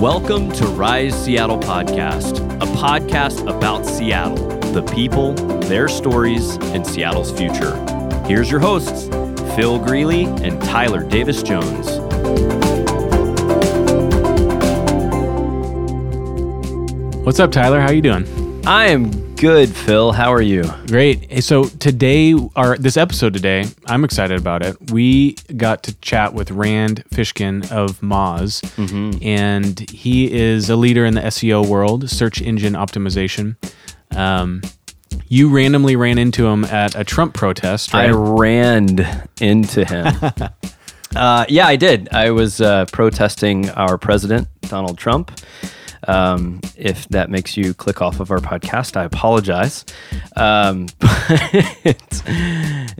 Welcome to Rise Seattle Podcast, a podcast about Seattle, the people, their stories, and Seattle's future. Here's your hosts, Phil Greeley and Tyler Davis Jones. What's up, Tyler? How you doing? I am good, Phil. How are you? Great. So today, our this episode today, I'm excited about it. We got to chat with Rand Fishkin of Moz, and he is a leader in the SEO world, search engine optimization. Um, you randomly ran into him at a Trump protest, I ran into him. uh, yeah, I did. I was uh, protesting our president, Donald Trump. Um, if that makes you click off of our podcast, I apologize. Um, but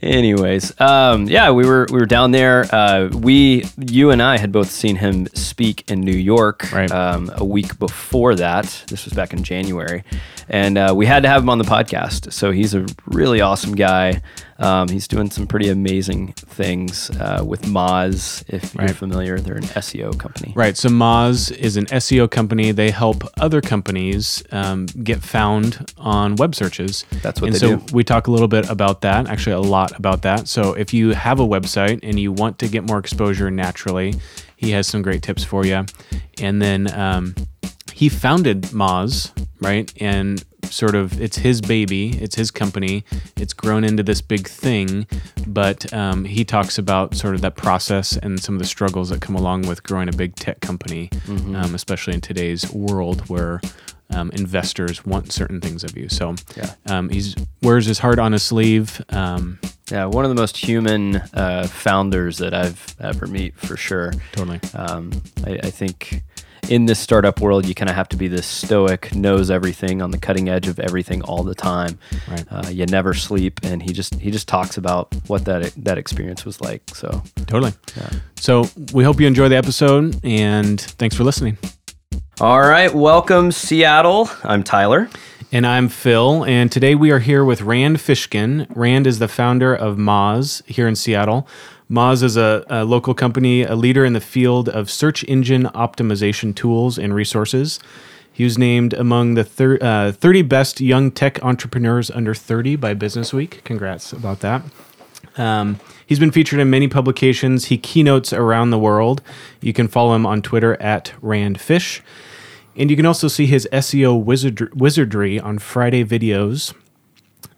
anyways, um, yeah, we were we were down there. Uh, we, you and I, had both seen him speak in New York Right. um, a week before that. This was back in January, and uh, we had to have him on the podcast. So he's a really awesome guy. Um, he's doing some pretty amazing things uh, with Moz. If you're Right. familiar, they're an SEO company. Right. So Moz is an SEO company. They help other companies um, get found on web searches. That's what and they so do. we talk a little bit about that, actually a lot about that. So if you have a website and you want to get more exposure naturally, he has some great tips for you. And then um, he founded Moz, right? And sort of it's his baby, it's his company. It's grown into this big thing, but um, he talks about sort of that process and some of the struggles that come along with growing a big tech company, um, especially in today's world where um, investors want certain things of you. So Yeah. um, he's wears his heart on his sleeve. Um, Yeah, one of the most human uh, founders that I've ever meet for sure. totally. Um, I, I think in this startup world, you kind of have to be this stoic, knows everything, on the cutting edge of everything all the time. Right. Uh, you never sleep, and he just he just talks about what that that experience was like. So Totally. Yeah. So we hope you enjoy the episode and thanks for listening. All right, welcome Seattle. I'm Tyler. And I'm Phil, and today we are here with Rand Fishkin. Rand is the founder of Moz here in Seattle. Moz is a, a local company, a leader in the field of search engine optimization tools and resources. He was named among the thir- uh, 30 best young tech entrepreneurs under 30 by Businessweek. Congrats about that. Um, he's been featured in many publications. He keynotes around the world. You can follow him on Twitter at RandFish. And you can also see his SEO wizard- wizardry on Friday videos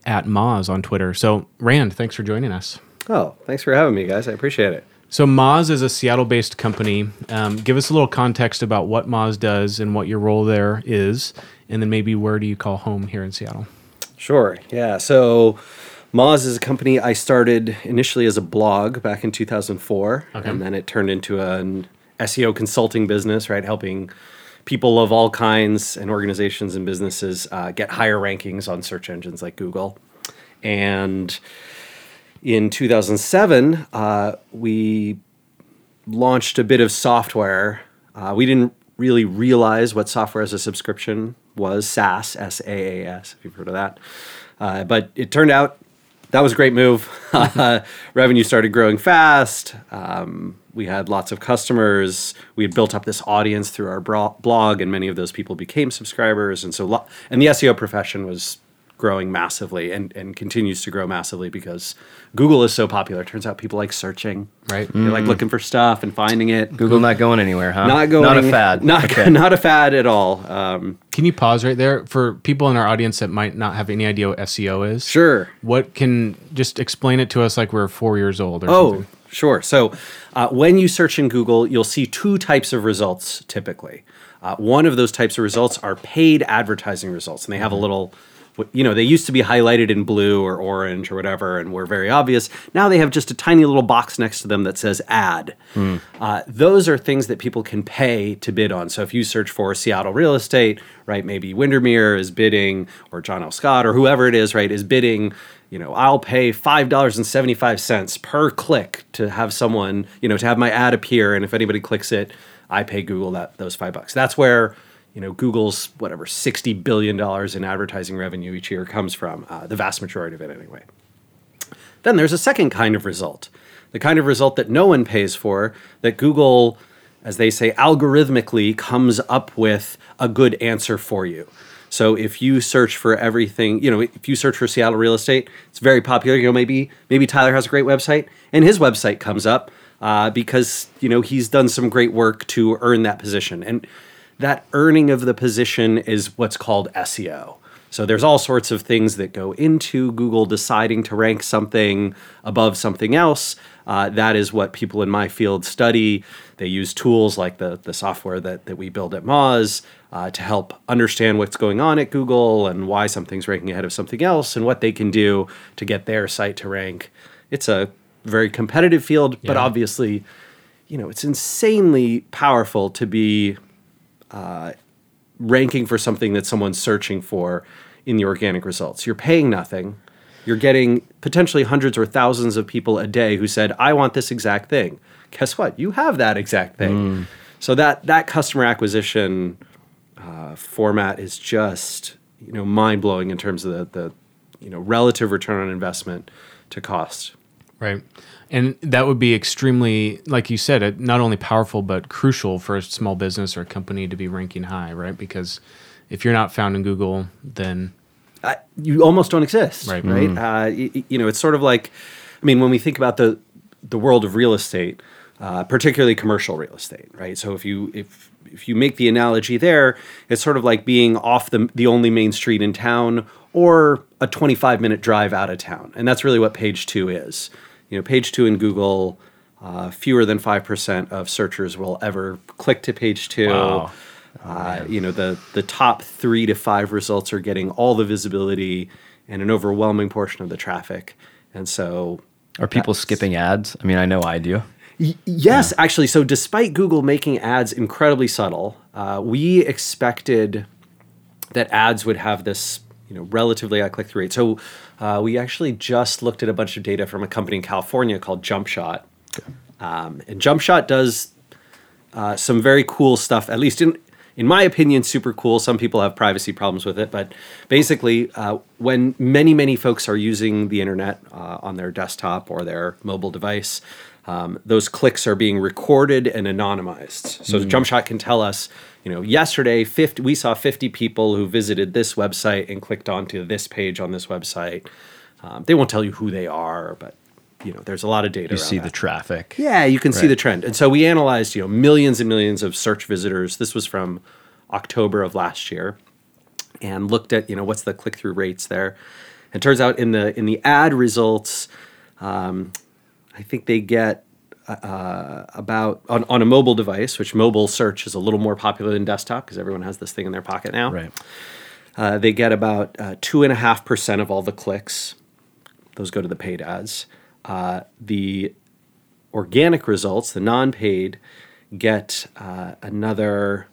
at Moz on Twitter. So, Rand, thanks for joining us. Oh, thanks for having me, guys. I appreciate it. So, Moz is a Seattle based company. Um, give us a little context about what Moz does and what your role there is. And then maybe where do you call home here in Seattle? Sure. Yeah. So, Moz is a company I started initially as a blog back in 2004, Okay. and then it turned into an SEO consulting business, right? Helping people of all kinds and organizations and businesses uh, get higher rankings on search engines like Google. And in 2007, uh, we launched a bit of software. Uh, we didn't really realize what software as a subscription was SaaS, S A A S, if you've heard of that. Uh, but it turned out that was a great move. Revenue started growing fast. Um, we had lots of customers. We had built up this audience through our bro- blog, and many of those people became subscribers. And so, lo- and the SEO profession was growing massively and, and continues to grow massively because Google is so popular. Turns out people like searching, Right. They like looking for stuff and finding it. Google not going anywhere, huh? not going, Not a fad. Not Okay. not a fad at all. Um, Can you pause right there for people in our audience that might not have any idea what SEO is? sure. What can just explain it to us like we're four years old or Oh, something? sure. So, uh, when you search in Google, you'll see two types of results typically. Uh, one of those types of results are paid advertising results, and they have a little, what- you know, they used to be highlighted in blue or orange or whatever, and were very obvious. Now they have just a tiny little box next to them that says ad. Uh, those are things that people can pay to bid on. So if you search for Seattle real estate, right, maybe Windermere is bidding, or John L. Scott, or whoever it is, right, is bidding you know, I'll pay five dollars and seventy five cents per click to have someone, you know, to have my ad appear, and if anybody clicks it, I pay Google that those five bucks. That's where you know Google's whatever sixty billion dollars in advertising revenue each year comes from. Uh, the vast majority of it, anyway. Then there's a second kind of result, the kind of result that no one pays for, that Google as they say, algorithmically comes up with a good answer for you. So if you search for everything, you know, if you search for Seattle real estate, it's very popular. You know, maybe maybe Tyler has a great website, and his website comes up uh, because you know he's done some great work to earn that position, and that earning of the position is what's called SEO. So there's all sorts of things that go into Google deciding to rank something above something else. Uh, that is what people in my field study. They use tools like the, the software that, that we build at Moz uh, to help understand what's going on at Google and why something's ranking ahead of something else and what they can do to get their site to rank. It's a very competitive field, but obviously, you know, it's insanely powerful to be ranking for something that someone's searching for in the organic results. You're paying nothing. You're getting potentially hundreds or thousands of people a day who said, "I want this exact thing." Guess what? You have that exact thing. So that that customer acquisition uh, format is just you know mind blowing in terms of the, the you know relative return on investment to cost. Right. And that would be extremely, like you said, it, not only powerful, but crucial for a small business or a company to be ranking high, right? Because if you're not found in Google, then uh, you almost don't exist, Right. right? Uh, y- you know, it's sort of like, I mean, when we think about the the world of real estate, uh, particularly commercial real estate, right? So if you if if you make the analogy there, it's sort of like being off the the only main street in town or a 25 minute drive out of town, and that's really what page two is. You know, page two in Google. Uh, fewer than five percent of searchers will ever click to page two. Wow. Uh, you know, the the top three to five results are getting all the visibility and an overwhelming portion of the traffic. And so, Are people skipping ads? I mean, I know I do. y- yes, actually, so despite Google making ads incredibly subtle, uh, we expected that ads would have this you know relatively high click through rate. So uh, we actually just looked at a bunch of data from a company in California called JumpShot, um, and JumpShot does uh, some very cool stuff. At least in in my opinion, super cool. Some people have privacy problems with it, but basically, uh, when many many folks are using the internet uh, on their desktop or their mobile device. Um, those clicks are being recorded and anonymized. So JumpShot can tell us, you know, yesterday 50, we saw 50 people who visited this website and clicked onto this page on this website. Um, they won't tell you who they are, but you know, there's a lot of data. You see that. the traffic. Yeah, you can see the trend. And so we analyzed, you know, millions and millions of search visitors. This was from October of last year and looked at, you know, what's the click-through rates there. And turns out in the in the ad results, um, I think they get uh, about on, on a mobile device, which mobile search is a little more popular than desktop because everyone has this thing in their pocket now. Right. Uh, they get about uh, two and a half percent of all the clicks. Those go to the paid ads. Uh, the organic results, the non-paid, get uh, another,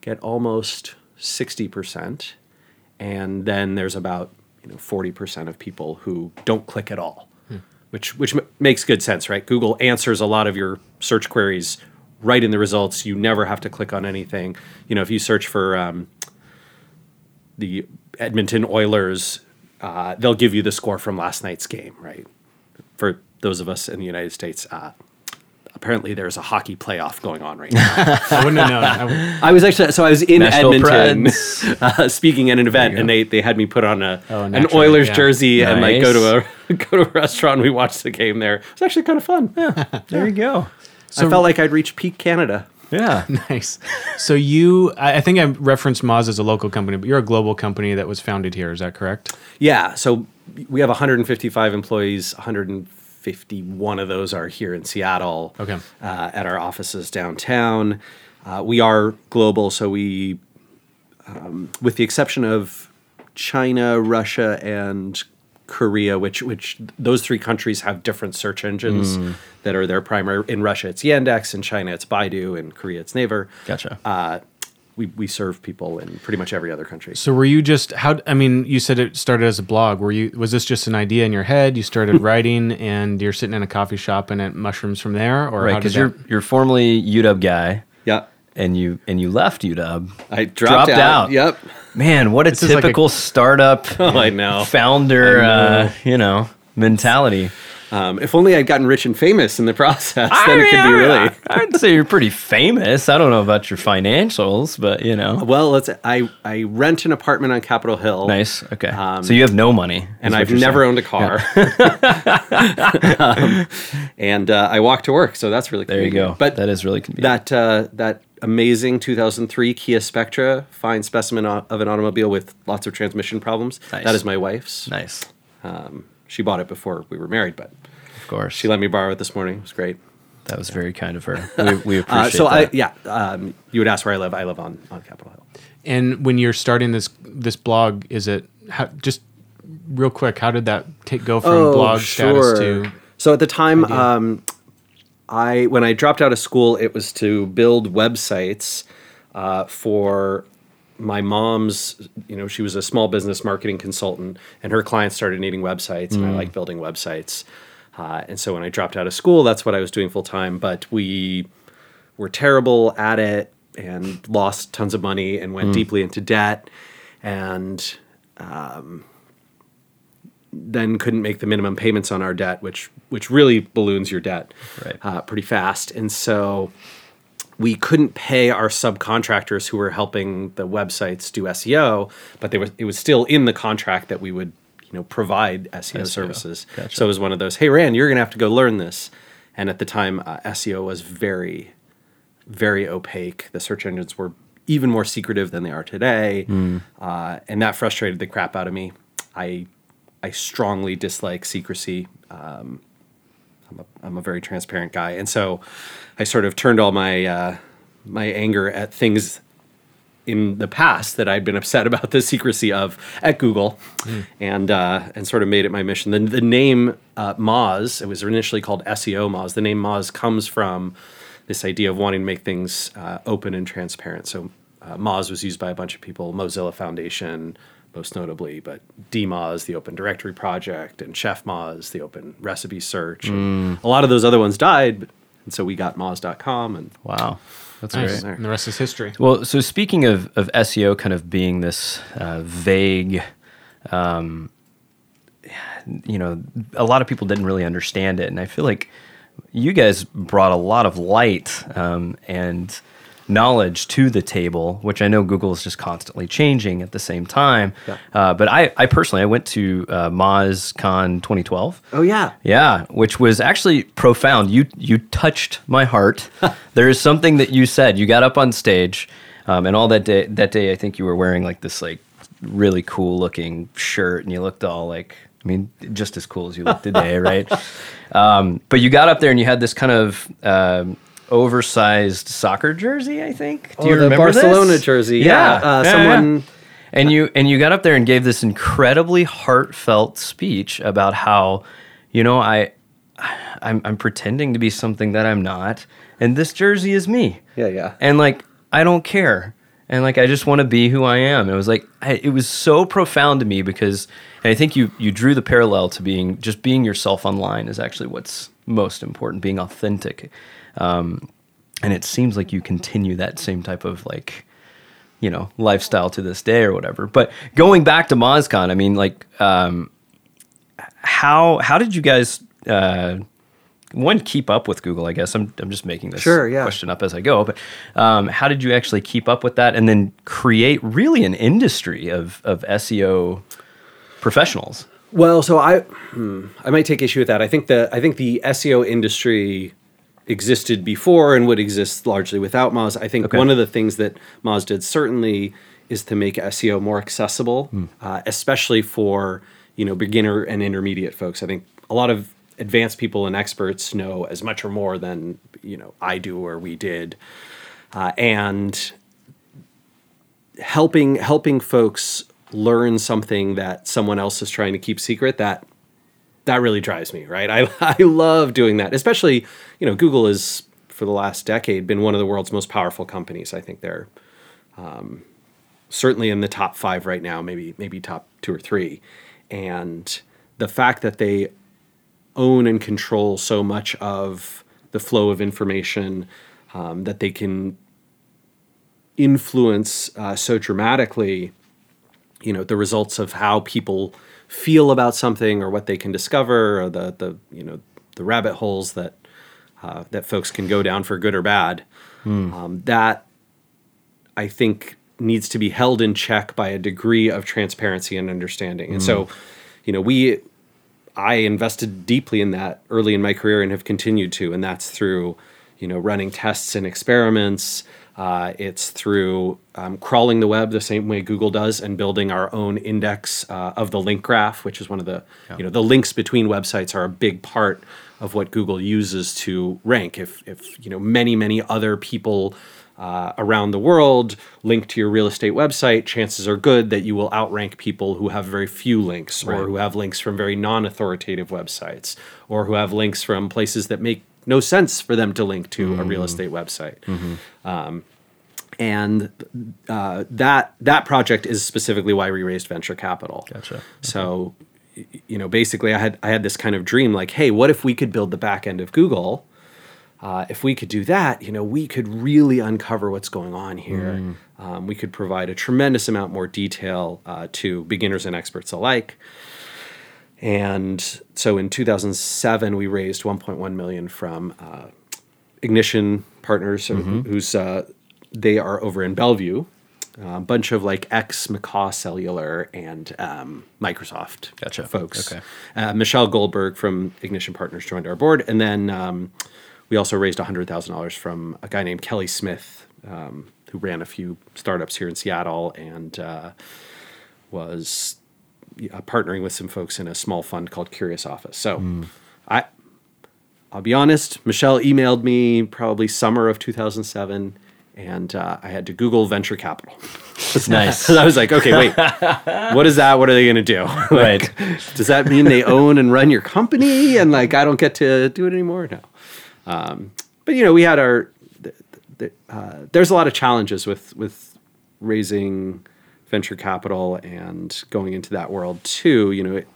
get almost sixty percent, and then there's about you know forty percent of people who don't click at all, which which m- makes good sense, right? Google answers a lot of your search queries right in the results. You never have to click on anything. You know, if you search for um, the Edmonton Oilers, uh, they'll give you the score from last night's game, right? For those of us in the United States, uh, apparently there's a hockey playoff going on right now. I wouldn't have known. I would- I was actually so I was in Nashville Edmonton uh, speaking at an event, and they they had me put on a Oh, an Oilers yeah. jersey and like go to a go to a restaurant. and We watched the game there. It was actually kind of fun. There you go. I felt like I'd reached peak Canada. Yeah. nice. So you, I I think I referenced Moz as a local company, but you're a global company that was founded here. Is that correct? Yeah, so we have 155 employees. 151 of those are here in Seattle. Okay. Uh, at our offices downtown, uh, we are global. So we, um, with the exception of China, Russia, and Korea, which which those three countries have different search engines that are their primary. In Russia, it's Yandex. In China, it's Baidu. In Korea, it's Naver. Gotcha. Uh, we, we serve people in pretty much every other country. So were you just how? I mean, you said it started as a blog. Were you? Was this just an idea in your head? You started writing, and you're sitting in a coffee shop, and it mushrooms from there, or right. Because you're you're formerly UW guy, yeah, and you and you left UW. I dropped, Dropped out. out. Yep. Man, what a is like a- typical startup Oh, I know. founder, I know. Uh, you know, mentality. Um, if only I'd gotten rich and famous in the process, then it could be really. I'd say you're pretty famous. I don't know about your financials, but you know. Well, let's. I I rent an apartment on Capitol Hill. Nice. Okay. so you have no money, and I've never saying. owned a car. Um, and uh, I walk to work, so that's really There you convenient. go. But that is really convenient. that uh, that amazing 2003 Kia Spectra, fine specimen of an automobile with lots of transmission problems. Nice. That is my wife's. nice. Um, she bought it before we were married, but Of course. she let me borrow it this morning. It was great. that was very kind of her. We, we appreciate Uh, so that. I yeah, um, you would ask where I live. I live on on Capitol Hill. And when you're starting this this blog, is it how, just real quick? How did that take go from blog status to? So at the time, um, I when I dropped out of school, it was to build websites uh, for my mom's. You know, she was a small business marketing consultant, and her clients started needing websites, and I like building websites. Uh, and so when I dropped out of school, that's what I was doing full time. But we were terrible at it and lost tons of money and went deeply into debt and um, then couldn't make the minimum payments on our debt, which which really balloons your debt Right. uh, pretty fast. And so we couldn't pay our subcontractors who were helping the websites do SEO, but they were it was still in the contract that we would you know provide SEO, SEO. services. Gotcha. So it was one of those, hey Rand, you're gonna have to go learn this. And at the time, uh, SEO was very, very opaque. The search engines were even more secretive than they are today, uh, and that frustrated the crap out of me. I I strongly dislike secrecy. Um, I'm a, I'm a very transparent guy, and so I sort of turned all my uh, my anger at things in the past that I'd been upset about the secrecy of at Google, and uh, and sort of made it my mission. The, the name uh, Moz, it was initially called SEO Moz. The name Moz comes from this idea of wanting to make things uh, open and transparent. So uh, Moz was used by a bunch of people, Mozilla Foundation most notably, but DMoz, the Open Directory Project, and Chef Moz, the Open Recipe Search. And a lot of those other ones died, but, and so we got Moz.com and wow. That's Nice. great. And the rest is history. Well, so speaking of, of SEO kind of being this uh, vague, um, you know, a lot of people didn't really understand it. And I feel like you guys brought a lot of light um, and knowledge to the table, which I know Google is just constantly changing at the same time. Yeah. Uh, but I, I personally, I went to uh, MozCon 2012. oh yeah, Yeah, which was actually profound. You you touched my heart. there is something that you said. You got up on stage, um, and all that day. That day, I think you were wearing like this like really cool looking shirt, and you looked all like. I mean, just as cool as you look today, right? Um, but you got up there and you had this kind of um, oversized soccer jersey. I think. Do you Oh, the remember this? Barcelona jersey. Yeah, uh, yeah, someone. yeah. And you and you got up there and gave this incredibly heartfelt speech about how, you know, I, I'm, I'm pretending to be something that I'm not, and this jersey is me. Yeah, yeah. And like I don't care, and like I just want to be who I am. It was like I, it was so profound to me because, and I think you you drew the parallel to being just being yourself online is actually what's most important, being authentic. Um, and it seems like you continue that same type of like you know lifestyle to this day or whatever but going back to mozcon i mean like um how how did you guys uh one keep up with google i guess i'm, I'm just making this Sure, yeah. question up as i go but um, how did you actually keep up with that and then create really an industry of of seo professionals Well, so I hmm, I might take issue with that. I think the I think the SEO industry existed before and would exist largely without Moz. I think Okay. one of the things that Moz did certainly is to make SEO more accessible, uh, especially for you know beginner and intermediate folks. I think a lot of advanced people and experts know as much or more than you know I do or we did, uh, and helping helping folks learn something that someone else is trying to keep secret that that really drives me right? I i love doing that especially you know google is for the last decade been one of the world's most powerful companies. I think they're um, certainly in the top 5 right now maybe maybe top 2 or 3 and the fact that they own and control so much of the flow of information um, that they can influence uh, so dramatically you know the results of how people feel about something or what they can discover or the the you know the rabbit holes that uh, that folks can go down for good or bad. Um, that I think needs to be held in check by a degree of transparency and understanding. And so, you know, we I invested deeply in that early in my career and have continued to, and that's through, you know, running tests and experiments. Uh, it's through um, crawling the web the same way Google does and building our own index uh, of the link graph, which is one of the, you know, the links between websites are a big part of what Google uses to rank. If, if you know, many, many other people uh, around the world link to your real estate website, chances are good that you will outrank people who have very few links or who have links from very non authoritative websites or who have links from places that make no sense for them to link to a real estate website. Um, and uh, that that project is specifically why we raised venture capital. Gotcha. So, you know, basically, I had I had this kind of dream, like, hey, what if we could build the back end of Google? Uh, if we could do that, you know, we could really uncover what's going on here. Um, we could provide a tremendous amount more detail uh, to beginners and experts alike. And so, in 2007, we raised 1.1 million from uh, Ignition Partners, uh, who's uh, they are over in Bellevue. A bunch of like ex McCaw Cellular and um, Microsoft Gotcha. folks. Okay. Uh, Michelle Goldberg from Ignition Partners joined our board, and then um, we also raised hundred thousand dollars from a guy named Kelly Smith, um, who ran a few startups here in Seattle and uh, was partnering with some folks in a small fund called Curious Office. So, I I'll be honest, Michelle emailed me probably summer of 2007, and uh, I had to Google venture capital. It's nice. I was like, okay, wait, what is that? What are they going to do? Like, Right. Does that mean they own and run your company, and like I don't get to do it anymore? No. Um, but you know, we had our. th- th- uh, there's a lot of challenges with with raising venture capital and going into that world too. You know, it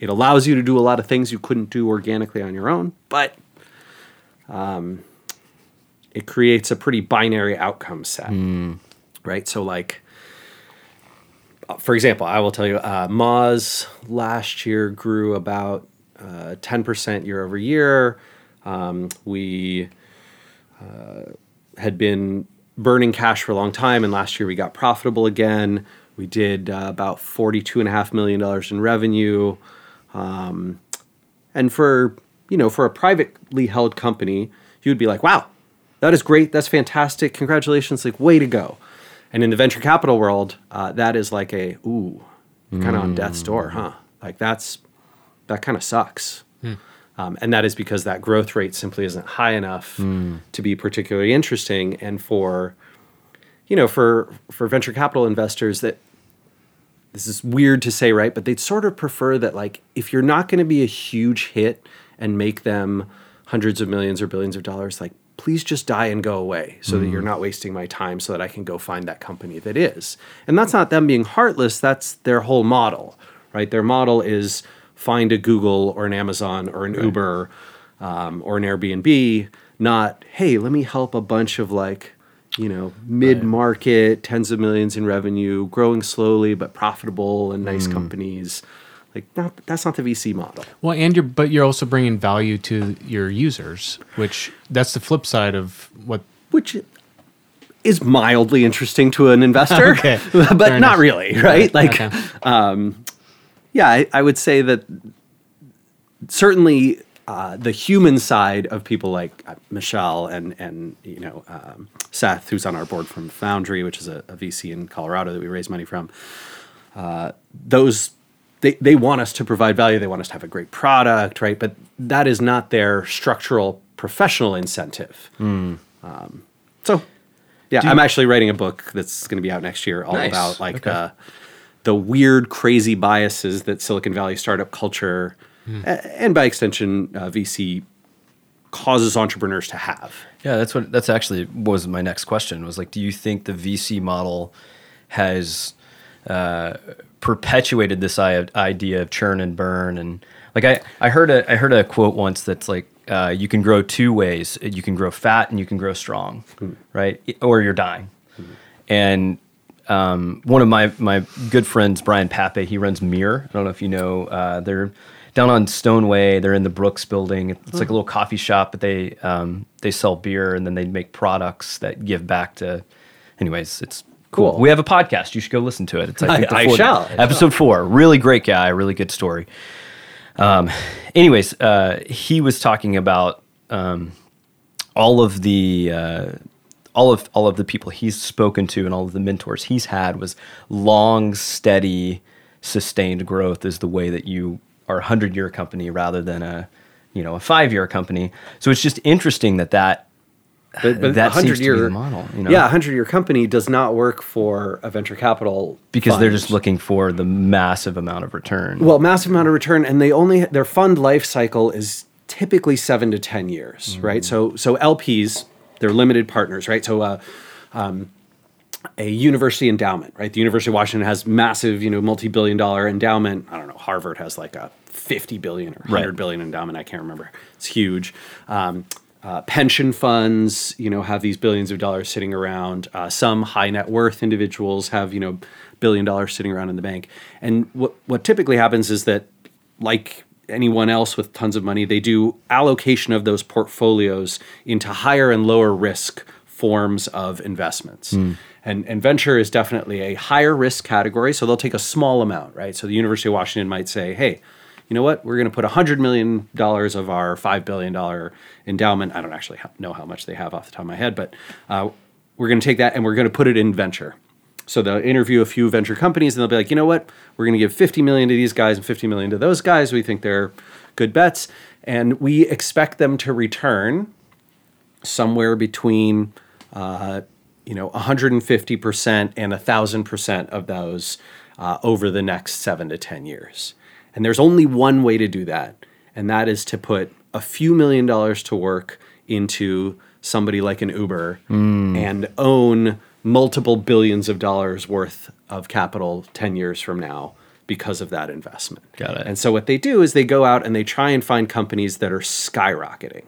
it allows you to do a lot of things you couldn't do organically on your own, but um, it creates a pretty binary outcome set, right? So like uh, for example, I will tell you, uh, Moz last year grew about uh, 10% year over year. Um, we uh, had been burning cash for a long time, and last year we got profitable again. We did uh, about $42.5 million in revenue. Um, and for, you know, for a privately held company, you would be like, wow, that is great. That's fantastic. Congratulations. Like, way to go. And in the venture capital world, uh, that is like a, ooh, kind of on death's door, huh? Like, that's, that kind of sucks. Um, and that is because that growth rate simply isn't high enough to be particularly interesting. And for, you know, for, for venture capital investors that this is weird to say, right? But they'd sort of prefer that, like, if you're not going to be a huge hit and make them hundreds of millions or billions of dollars, like, please just die and go away so that you're not wasting my time so that I can go find that company that is. And that's not them being heartless, that's their whole model, right? Their model is find a Google or an Amazon or an Uber um, or an Airbnb, not, hey, let me help a bunch of like, you know, mid market, tens of millions in revenue, growing slowly but profitable and nice companies. Like, not, that's not the VC model. Well, and you're but you're also bringing value to your users, which that's the flip side of what. which is mildly interesting to an investor, Okay, but fair not enough. really, right? Like, Okay. Yeah, I, I would say that certainly uh, the human side of people like uh, Michelle and and you know um, Seth, who's on our board from Foundry, which is a, a VC in Colorado that we raise money from. Uh, those they, they want us to provide value. They want us to have a great product, right? But that is not their structural professional incentive. Um, so, yeah, I'm actually writing a book that's going to be out next year, all Nice. about like Okay. the the weird, crazy biases that Silicon Valley startup culture, a- and by extension, uh, VC causes entrepreneurs to have. Yeah, that's what that's actually was my next question was like, do you think the VC model has uh, perpetuated this idea of churn and burn? And like I, I heard a I heard a quote once that's like uh, you can grow two ways. You can grow fat and you can grow strong, right? Or you're dying. And um, one of my my good friends, Brian Pape, he runs MiiR. I don't know if you know. Uh, they're down on Stoneway. They're in the Brooks building. It's like a little coffee shop, but they um, they sell beer and then they make products that give back to. Anyways, it's cool. Cool. We have a podcast. You should go listen to it. It's I, think I- the I shall, episode four. Really great guy. Really good story. Um, anyways, uh, he was talking about um, all of the uh, all of all of the people he's spoken to and all of the mentors he's had was long, steady, sustained growth is the way that you are a hundred year company rather than a you know a five year company. So it's just interesting that that But, but that hundred seems to be year model. You know? yeah, a hundred year company does not work for a venture capital because they're just looking for the massive amount of return. well massive amount of return, and they only their fund life cycle is typically seven to ten years, Mm-hmm. right? So so LPs they're limited partners, right? So uh, um, a university endowment, right? The University of Washington has massive, you know, multi-billion dollar endowment. I don't know. Harvard has like a 50 billion or 100 Right. billion endowment. I can't remember. It's huge. Um, uh, pension funds, you know, have these billions of dollars sitting around. Uh, some high net worth individuals have, you know, billion dollars sitting around in the bank. And what what typically happens is that, like anyone else with tons of money, they do allocation of those portfolios into higher and lower risk forms of investments. And, and venture is definitely a higher risk category, so they'll take a small amount, right? So the University of Washington might say, hey, you know what? We're going to put $100 million of our $5 billion endowment. I don't actually know how much they have off the top of my head, but uh, we're going to take that and we're going to put it in venture. So they'll interview a few venture companies and they'll be like, you know what? We're going to give 50 million to these guys and 50 million to those guys. We think they're good bets. And we expect them to return somewhere between, uh, you know, 150% and 1,000% of those uh, over the next seven to 10 years. And there's only one way to do that, and that is to put a few million dollars to work into somebody like an Uber and own multiple billions of dollars worth of capital 10 years from now because of that investment. Got it. And so what they do is they go out and they try and find companies that are skyrocketing,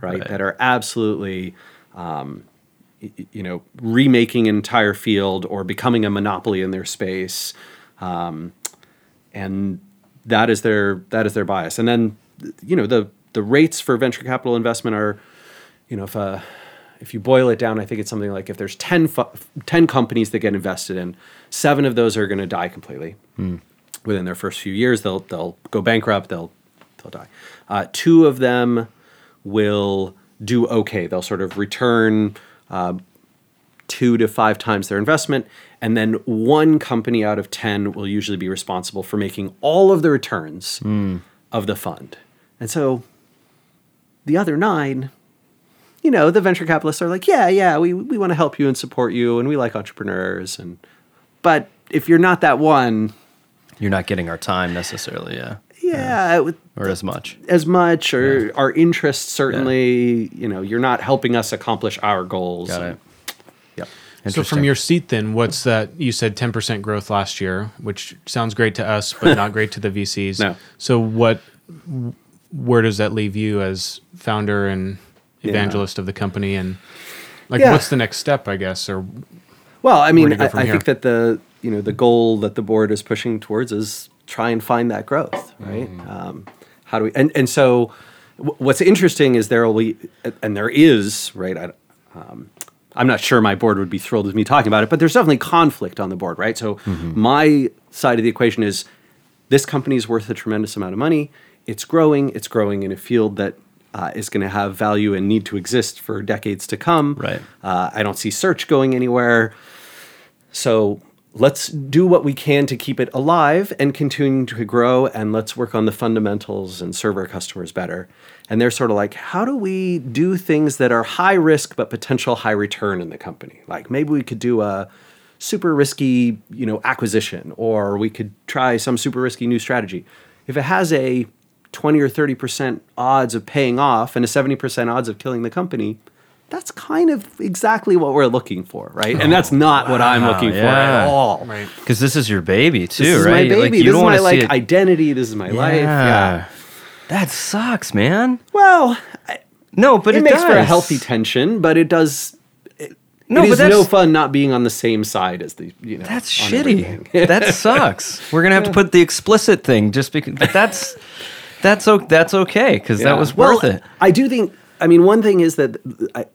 right? Right. That are absolutely um, you know, remaking an entire field or becoming a monopoly in their space. Um, and that is their that is their bias. And then you know, the the rates for venture capital investment are, you know, if uh if you boil it down, I think it's something like if there's 10, fu- 10 companies that get invested in, seven of those are going to die completely within their first few years. They'll they'll go bankrupt. They'll they'll die. Uh, two of them will do okay. They'll sort of return uh, two to five times their investment, and then one company out of ten will usually be responsible for making all of the returns of the fund. And so the other nine, you know, the venture capitalists are like, yeah, yeah, we we want to help you and support you, and we like entrepreneurs, and but if you're not that one, You're not getting our time necessarily, yeah, yeah, it or as much. as much or our interests certainly you know you're not helping us accomplish our goals Got and- it. yep So from your seat, then, what's that? You said ten percent growth last year, which sounds great to us, but not great to the VCs. No. So what? Where does that leave you as founder and evangelist of the company? And like, Yeah. what's the next step? I guess, or well i mean do you go I, I think that the you know the goal that the board is pushing towards is try and find that growth right Mm. um, how do we and, and so w- what's interesting is there will be and there is right I, um, i'm not sure my board would be thrilled with me talking about it but there's definitely conflict on the board right so Mm-hmm. my side of the equation is this company is worth a tremendous amount of money. It's growing. It's growing in a field that uh, is going to have value and need to exist for decades to come. Right. Uh, I don't see search going anywhere. So let's do what we can to keep it alive and continue to grow, and let's work on the fundamentals and serve our customers better. And they're sort of like, how do we do things that are high risk but potential high return in the company? Like maybe we could do a super risky, you know, acquisition, or we could try some super risky new strategy. If it has a 20 or 30% odds of paying off and a 70% odds of killing the company, that's kind of exactly what we're looking for, right? and that's oh, not what I'm looking for at all. right? Because this is your baby too, right? This is right? my Like, baby. you this don't is my like it- identity. This is my life. Yeah. That sucks, man. Well, I- No, but it, it, makes for a healthy tension, but it does. It, No, it but is that's- no fun not being on the same side as the you know. That's shitty. that sucks. We're gonna have to put the explicit thing just because. But that's that's o- that's okay because that Yeah. was Well, worth it. I do think. I mean, one thing is that I,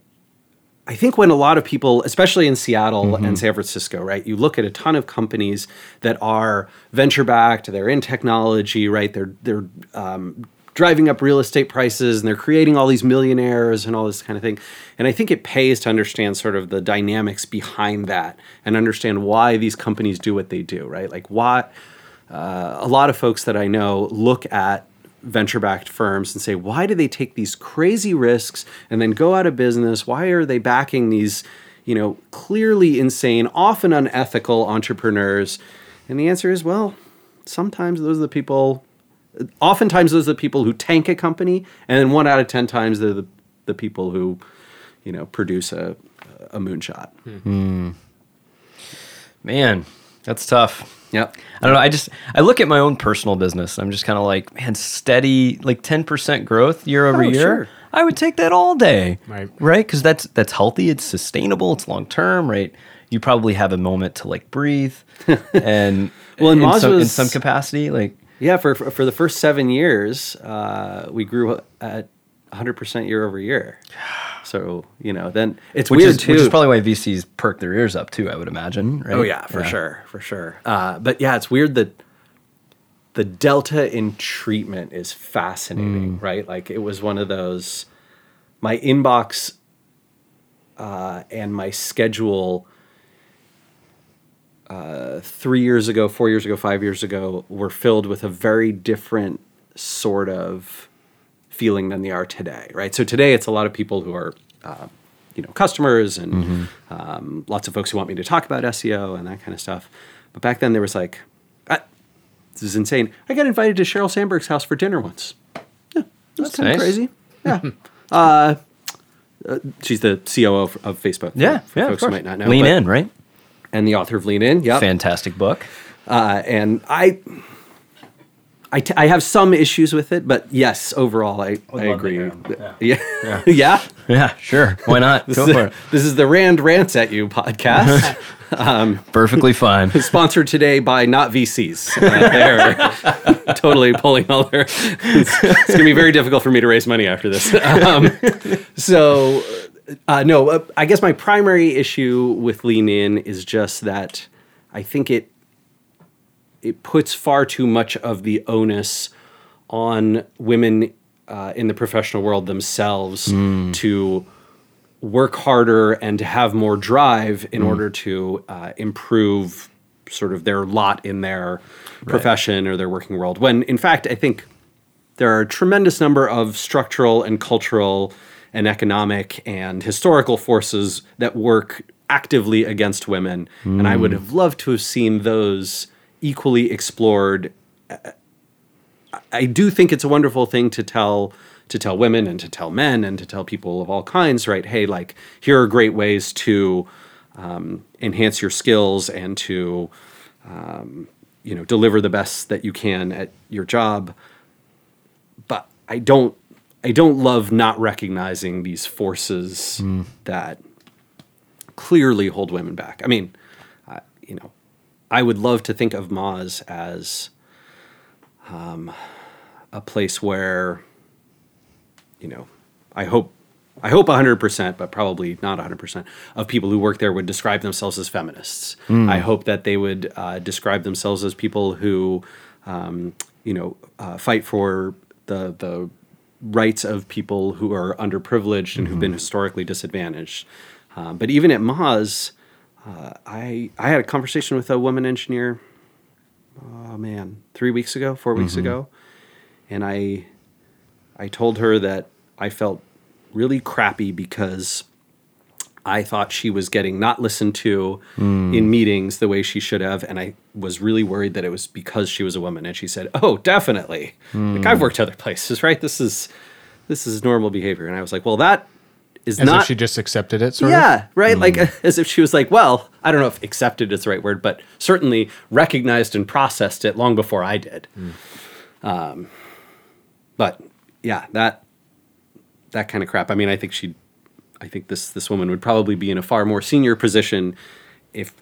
I think when a lot of people, especially in Seattle Mm-hmm. and San Francisco, right, you look at a ton of companies that are venture backed, they're in technology, right, they're they're um, driving up real estate prices and they're creating all these millionaires and all this kind of thing. And I think it pays to understand sort of the dynamics behind that and understand why these companies do what they do, right? Like why uh, a lot of folks that I know look at venture backed firms and say, why do they take these crazy risks and then go out of business? Why are they backing these, you know, clearly insane, often unethical entrepreneurs? And the answer is, well, sometimes those are the people, oftentimes those are the people who tank a company, and then one out of 10 times they're the, the people who, you know, produce a, a moonshot. Hmm. Man, that's tough. Yeah. I don't know. I just I look at my own personal business. I'm just kind of like, man, steady like 10% growth year over Oh, year. sure. I would take that all day. Right. Right? Cuz that's that's healthy, it's sustainable, it's long term, right? You probably have a moment to like breathe and Well, in, Moz some, in some capacity like Yeah, for for the first seven years, uh, we grew at 100 percent year over year. So you know, then it's which weird is too. which is probably why VCs perk their ears up too, I would imagine, right? oh yeah, for sure, for sure. Uh, but yeah, it's weird that the delta in treatment is fascinating, right? Like it was one of those. My inbox uh, and my schedule uh, three years ago, four years ago, five years ago were filled with a very different sort of feeling than they are today, right? So today it's a lot of people who are, uh, you know, customers and um, lots of folks who want me to talk about SEO and that kind of stuff. But back then there was like, this is insane. I got invited to Sheryl Sandberg's house for dinner once. Yeah, that's kind of crazy. Yeah. uh, uh, she's the COO of, of Facebook. Yeah, for yeah, of folks who might not know. Lean but- in, right? and the author of Lean In. Yeah. Fantastic book. Uh, and I, I, t- I have some issues with it, but yes, overall, I, I love agree. hear 'em. Yeah. Yeah. Yeah, sure. Why not? This, Go is, for it. this is the Rand Rants at You podcast, Perfectly fine. sponsored today by not VCs. Uh, they're totally pulling all their. It's, it's going to be very difficult for me to raise money after this. Um, so, uh, no, uh, I guess my primary issue with Lean In is just that I think it it puts far too much of the onus on women uh, in the professional world themselves to work harder and to have more drive in order to uh, improve sort of their lot in their profession or their working world. When in fact, I think there are a tremendous number of structural and cultural and economic and historical forces that work actively against women. And I would have loved to have seen those equally explored. I- do think it's a wonderful thing to tell to tell women and to tell men and to tell people of all kinds, right? Hey, like here are great ways to um, enhance your skills and to um, you know deliver the best that you can at your job but I don't I don't love not recognizing these forces that clearly hold women back. I mean, uh, you know, I would love to think of Moz as um, a place where, you know, I hope. I hope 100%, but probably not 100% of people who work there would describe themselves as feminists. I hope that they would uh, describe themselves as people who, um, you know, uh, fight for the the rights of people who are underprivileged and who've been historically disadvantaged. Um, but even at Moz, uh, I I had a conversation with a woman engineer. Oh man, three weeks ago, 4 weeks mm-hmm. ago, and I I told her that I felt really crappy because I thought she was getting not listened to mm. in meetings the way she should have, and I was really worried that it was because she was a woman. And she said, "Oh, definitely. Like I've mm. worked other places, right? This is this is normal behavior." And I was like, "Well, that is As not if she just accepted it, sort of. yeah, right. Hmm. Like as if she was like, well, I don't know if accepted is the right word, but certainly recognized and processed it long before I did. Hmm. Um, but yeah, that that kind of crap. I mean, I think she, I think this this woman would probably be in a far more senior position if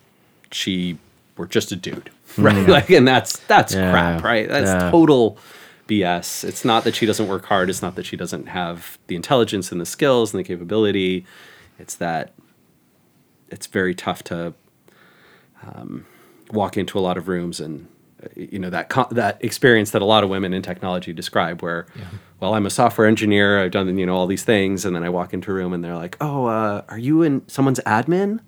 she were just a dude, right? Hmm. Like, and that's that's Yeah. crap, right? That's Yeah. total BS. It's not that she doesn't work hard. It's not that she doesn't have the intelligence and the skills and the capability. It's that it's very tough to um, walk into a lot of rooms and you know that co- that experience that a lot of women in technology describe where well i'm a software engineer i've done you know all these things and then i walk into a room and they're like oh uh, are you in someone's admin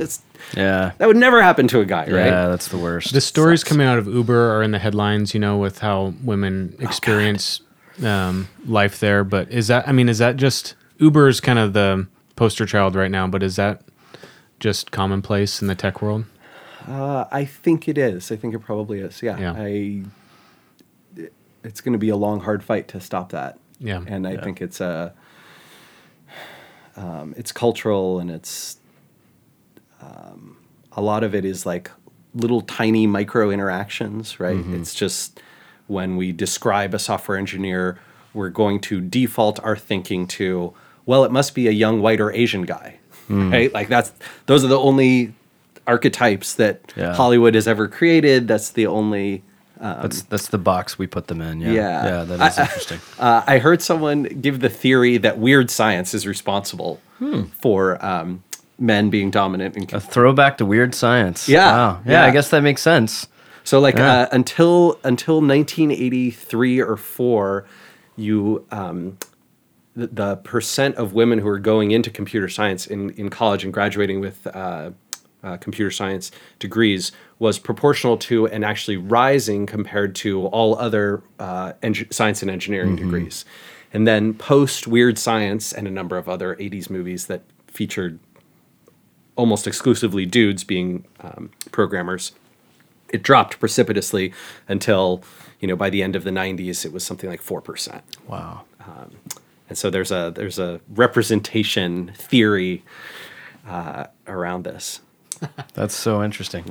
it's, Yeah. that would never happen to a guy right Yeah, that's the worst. The stories coming out of Uber are in the headlines, you know, with how women experience um, life there. But is that, I mean, is that just Uber is kind of the poster child right now, but is that just commonplace in the tech world? Uh, I think it is. I think it probably is. Yeah. Yeah. I. It's going to be a long, hard fight to stop that. Yeah. And I Yeah. think it's a. Um, it's cultural and it's. Um, a lot of it is like little tiny micro interactions, right? It's just when we describe a software engineer, we're going to default our thinking to, well, it must be a young white or Asian guy, right? Like that's those are the only archetypes that Yeah. Hollywood has ever created. That's the only. that's that's the box we put them in. Yeah. Yeah. Yeah, that is interesting. Uh, I heard someone give the theory that weird science is responsible for um, men being dominant in A throwback to weird science. Yeah, Wow. Yeah, yeah. I guess that makes sense. So like uh, until until 1983 or four, you um, the, the percent of women who are going into computer science in, in college and graduating with uh, uh, computer science degrees was proportional to and actually rising compared to all other uh, science and engineering degrees. And then post Weird Science and a number of other 80s movies that featured almost exclusively dudes being um, programmers it dropped precipitously until you know by the end of the 90s it was something like 4% Wow. and so there's a there's a representation theory uh, around this That's so interesting.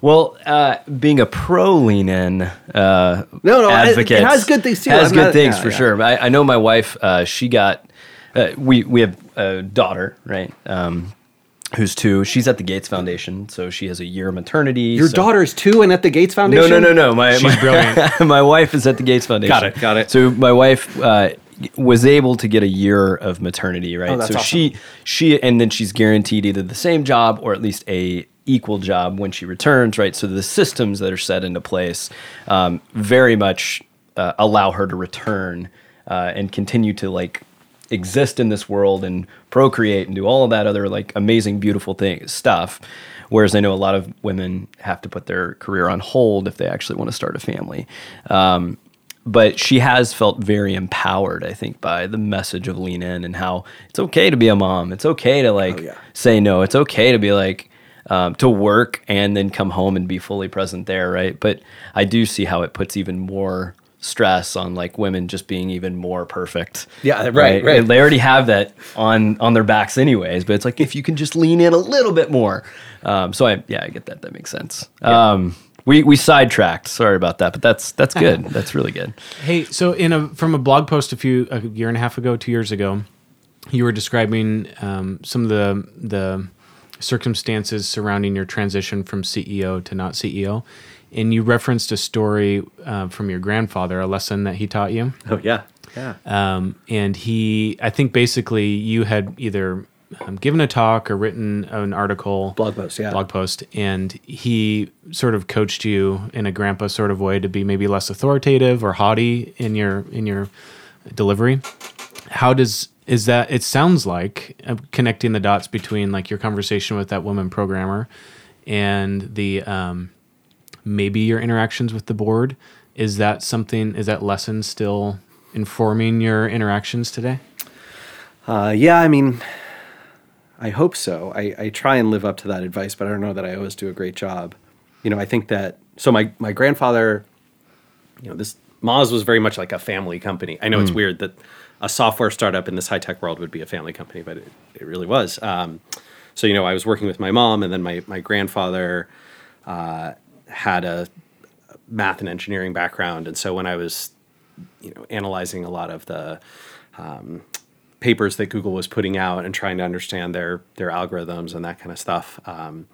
Well, uh, being a pro lean in uh, No, no, it- it has good things too. Has I'm good not- things yeah, for yeah. sure. I, I know my wife. Uh, she got. Uh, we we have a daughter, right? Um, who's two. She's at the Gates Foundation, so she has a year of maternity. your so- daughter's two and at the gates No, foundation no, no, no. My She's my, brilliant. my wife is at the Gates Foundation. Got it, got it. So my wife uh, was able to get a year of maternity, right? Oh, so awesome. she she and then she's guaranteed either the same job or at least a equal job when she returns, right? So the systems that are set into place um, very much uh, allow her to return uh, and continue to like exist in this world and procreate and do all of that other like amazing beautiful thing stuff whereas i know a lot of women have to put their career on hold if they actually want to start a family um, but she has felt very empowered i think by the message of lean in and how it's okay to be a mom. It's okay to like yeah. say no. It's okay to be like um, to work and then come home and be fully present there right? But i do see how it puts even more stress on like women just being even more perfect. Yeah, right, right. they already have that on on their backs anyways but it's like if you can just lean in a little bit more. Um, so i yeah i get that. That makes sense. Um, we we sidetracked. Sorry about that but that's that's good. That's really good. Hey, so in a from a blog post a few a year and a half ago, two years ago, you were describing um, some of the the circumstances surrounding your transition from CEO to not CEO, and you referenced a story uh, from your grandfather, a lesson that he taught you. oh yeah. Yeah. Um, and he, I think, basically, you had either um, given a talk or written an article, Blog post, yeah. blog post, and he sort of coached you in a grandpa sort of way to be maybe less authoritative or haughty in your in your delivery. How does is that? It sounds like uh, connecting the dots between like your conversation with that woman programmer and the um, maybe your interactions with the board. Is that something? Is that lesson still informing your interactions today? Uh, yeah, I mean, I hope so. I, I try and live up to that advice, but I don't know that I always do a great job. You know, I think that so. My my grandfather, you know, this Moz was very much like a family company. I know it's weird that a software startup in this high tech world would be a family company, but it, it really was. Um, so you know, I was working with my mom, and then my my grandfather uh, had a math and engineering background, and so when I was you know analyzing a lot of the um, papers that Google was putting out and trying to understand their their algorithms and that kind of stuff. Um,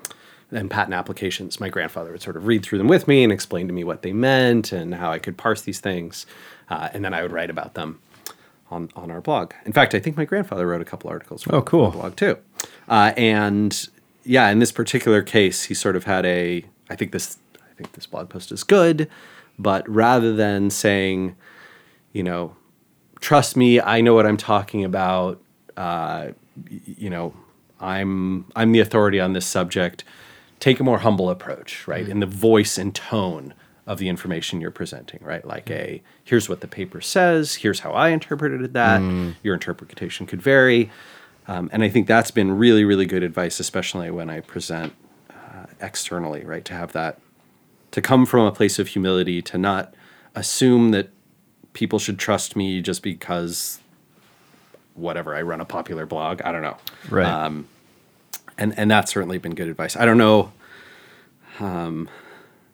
and patent applications, my grandfather would sort of read through them with me and explain to me what they meant and how I could parse these things, uh, and then I would write about them on on our blog. In fact, I think my grandfather wrote a couple articles for Oh, cool. the blog too. Uh, and yeah, in this particular case, he sort of had a. I think this. I think this blog post is good, but rather than saying, you know, trust me, I know what I'm talking about. Uh, you know, I'm I'm the authority on this subject. Take a more humble approach, right, in the voice and tone of the information you're presenting, right? Like a here's what the paper says, here's how I interpreted that. Your interpretation could vary, um, and I think that's been really really good advice, especially when I present uh, externally, right? To have that to come from a place of humility, to not assume that people should trust me just because whatever I run a popular blog. I don't know. Right. Um, and and that's certainly been good advice. I don't know. Um,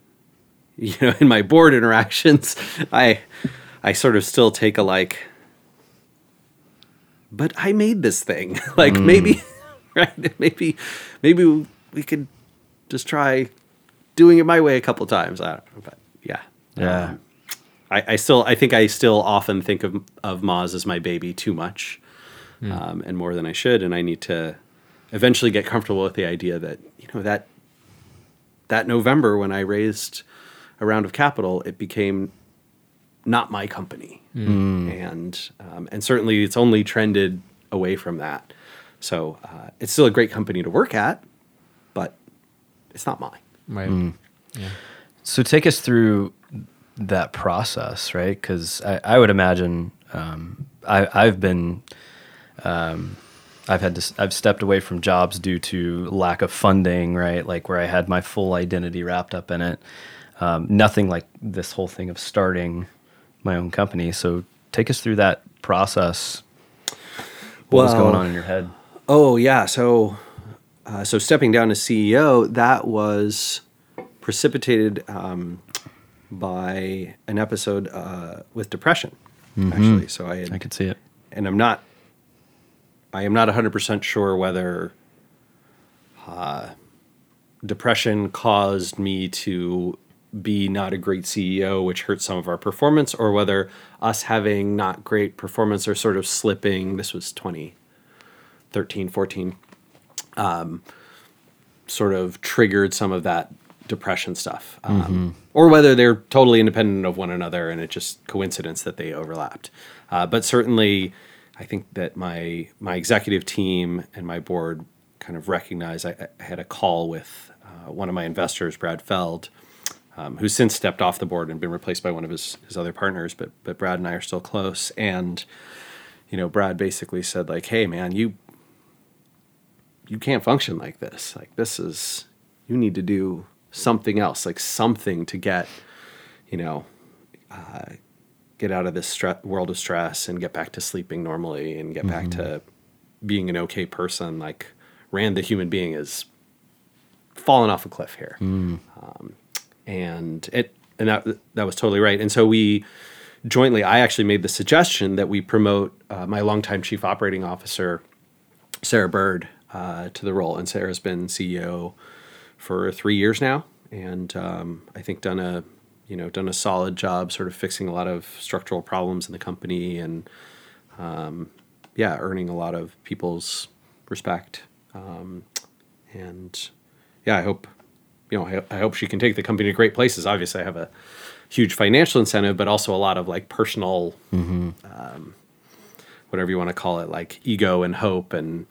you know, in my board interactions, I I sort of still take a like. But I made this thing. like maybe, right? Maybe, maybe we could just try doing it my way a couple times. I don't know, but yeah. Yeah. Um, I, I still I think I still often think of of Moz as my baby too much, um, and more than I should, and I need to eventually get comfortable with the idea that you know that that November when I raised a round of capital, it became not my company, and um, and certainly it's only trended away from that. So uh, it's still a great company to work at, but it's not mine. Right. So take us through that process, right? Because I, I would imagine um, I, I've been, um, I've had to, I've stepped away from jobs due to lack of funding, right? Like where I had my full identity wrapped up in it. Um, nothing like this whole thing of starting my own company. So take us through that process. What was going on in your head? Oh yeah, so uh, so stepping down as CEO, that was precipitated um, by an episode uh, with depression, actually. So I had, I could see it. and I'm not, I am not 100 percent sure whether uh, depression caused me to be not a great CEO, which hurt some of our performance, or whether us having not great performance or sort of slipping. This was 2013, 14 sort of triggered some of that depression stuff, um, or whether they're totally independent of one another and it's just coincidence that they overlapped. Uh, but certainly, I think that my my executive team and my board kind of recognized. I, I had a call with uh, one of my investors, Brad Feld, um, who's since stepped off the board and been replaced by one of his, his other partners. But but Brad and I are still close, and you know, Brad basically said like, "Hey, man, you you can't function like this. Like this is you need to do something else, like something to get, you know, uh, get out of this stre- world of stress and get back to sleeping normally and get back to being an okay person. Like Rand, the human being, is fallen off a cliff here, um, and it and that that was totally right. And so we jointly, I actually made the suggestion that we promote uh, my longtime chief operating officer. Sarah Bird uh, to the role, and Sarah's been CEO for three years now, and um, I think done a you know done a solid job, sort of fixing a lot of structural problems in the company, and um, yeah, earning a lot of people's respect, um, and yeah, I hope you know I, I hope she can take the company to great places. Obviously, I have a huge financial incentive, but also a lot of like personal whatever you want to call it, like ego and hope and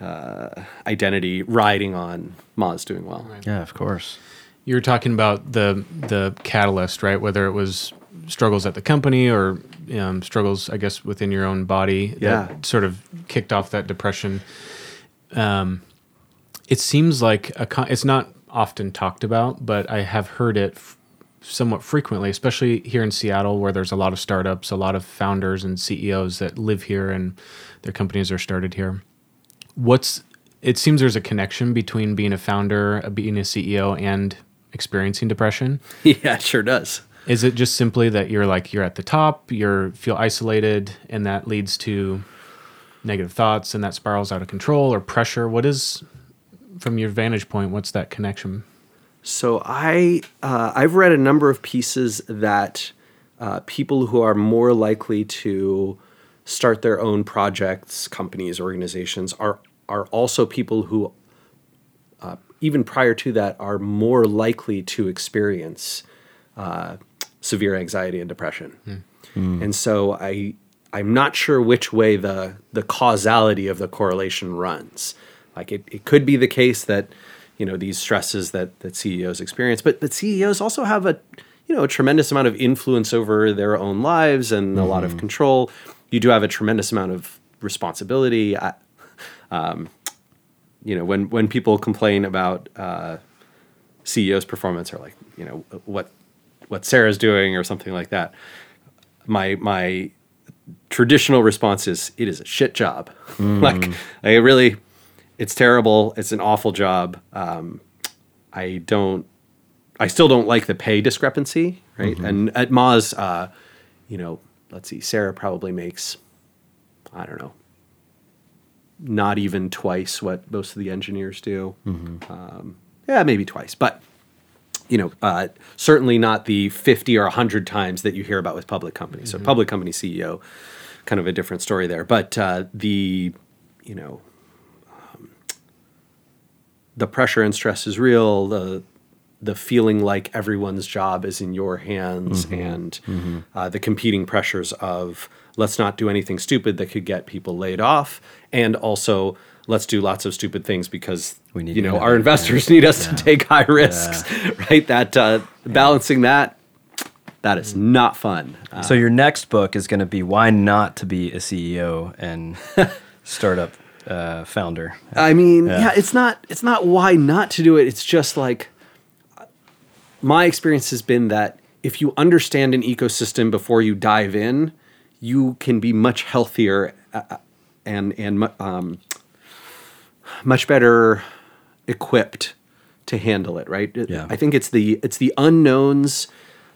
uh, identity riding on Moz doing well. Yeah, of course. You were talking about the the catalyst, right? Whether it was struggles at the company or um, struggles, I guess, within your own body Yeah. that sort of kicked off that depression. Um, it seems like a con- it's not often talked about, but I have heard it f- somewhat frequently, especially here in Seattle, where there's a lot of startups, a lot of founders and CEOs that live here and their companies are started here. What's it seems there's a connection between being a founder, uh, being a CEO, and experiencing depression. yeah, it sure does. Is it just simply that you're like you're at the top, you're feel isolated, and that leads to negative thoughts and that spirals out of control or pressure. What is, from your vantage point, what's that connection? So I uh, I've read a number of pieces that uh, people who are more likely to start their own projects, companies, organizations are are also people who uh, even prior to that are more likely to experience uh, severe anxiety and depression. And so I I'm not sure which way the the causality of the correlation runs. Like it, it could be the case that you know these stresses that that CEOs experience, but but CEOs also have a you know a tremendous amount of influence over their own lives and a lot of control. You do have a tremendous amount of responsibility. I, um, you know when when people complain about uh, CEOs' performance or like you know what what Sarah's doing or something like that. My my traditional response is it is a shit job. like I really it's terrible. It's an awful job. Um, I don't I still don't like the pay discrepancy, right? And at Moz, uh, you know, let's see, Sarah probably makes I don't know, not even twice what most of the engineers do. Um, yeah, maybe twice, but you know, uh, certainly not the 50 or 100 times that you hear about with public companies. So, public company CEO, kind of a different story there. But uh, the, you know, um, the pressure and stress is real. The the feeling like everyone's job is in your hands, and Uh, the competing pressures of let's not do anything stupid that could get people laid off, and also let's do lots of stupid things because We need you know our investors need us to take high risks, right? That uh, balancing that that is not fun. Uh, So your next book is going to be why not to be a CEO and startup uh, founder. I mean, Yeah. yeah. it's not it's not why not to do it. It's just like my experience has been that if you understand an ecosystem before you dive in, you can be much healthier uh, and and um, much better equipped to handle it. Right? Yeah. I think it's the it's the unknowns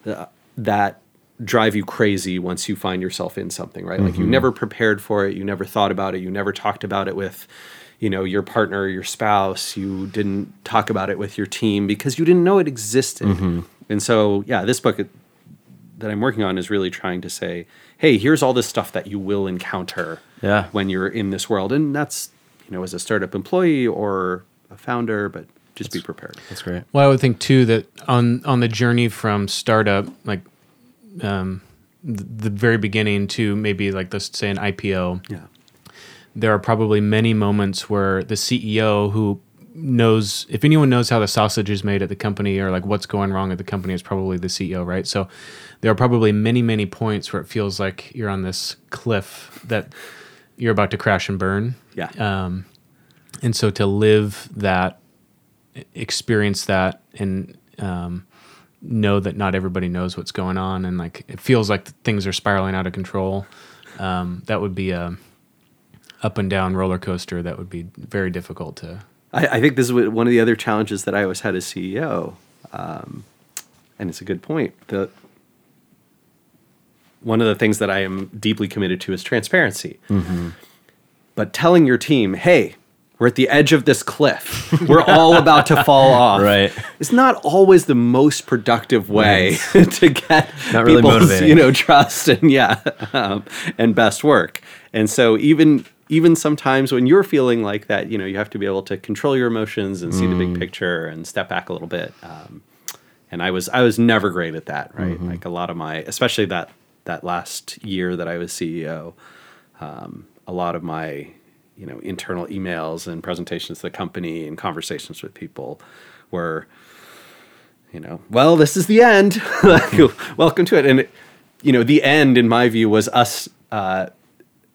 uh, that drive you crazy once you find yourself in something. Right? Like you never prepared for it. You never thought about it. You never talked about it with you know your partner your spouse you didn't talk about it with your team because you didn't know it existed. And so yeah this book that i'm working on is really trying to say hey here's all this stuff that you will encounter Yeah. when you're in this world. And that's you know as a startup employee or a founder but just be prepared. That's great. Well, I would think too that on on the journey from startup, like um, the, the very beginning to maybe like let's say an IPO, yeah there are probably many moments where the CEO who knows if anyone knows how the sausage is made at the company or like what's going wrong at the company is probably the CEO, right? So there are probably many many points where it feels like you're on this cliff that you're about to crash and burn. yeah Um, and so to live that, experience that, and um, know that not everybody knows what's going on, and like it feels like things are spiraling out of control. Um, that would be a up and down roller coaster. That would be very difficult to. I, I think this is one of the other challenges that I always had as CEO, um, and it's a good point. The one of the things that I am deeply committed to is transparency. But telling your team, "Hey, we're at the edge of this cliff. We're all about to fall off." Right. It's not always the most productive way to get Not really people's, motivating. you know, trust and yeah, um, and best work. And so even even sometimes when you're feeling like that, you know, you have to be able to control your emotions and see the Mm. big picture and step back a little bit. Um, and I was I was never great at that, right? Mm-hmm. Like a lot of my, especially that that last year that I was CEO, um, a lot of my you know internal emails and presentations to the company and conversations with people were you know well this is the end welcome to it and it, you know the end in my view was us uh,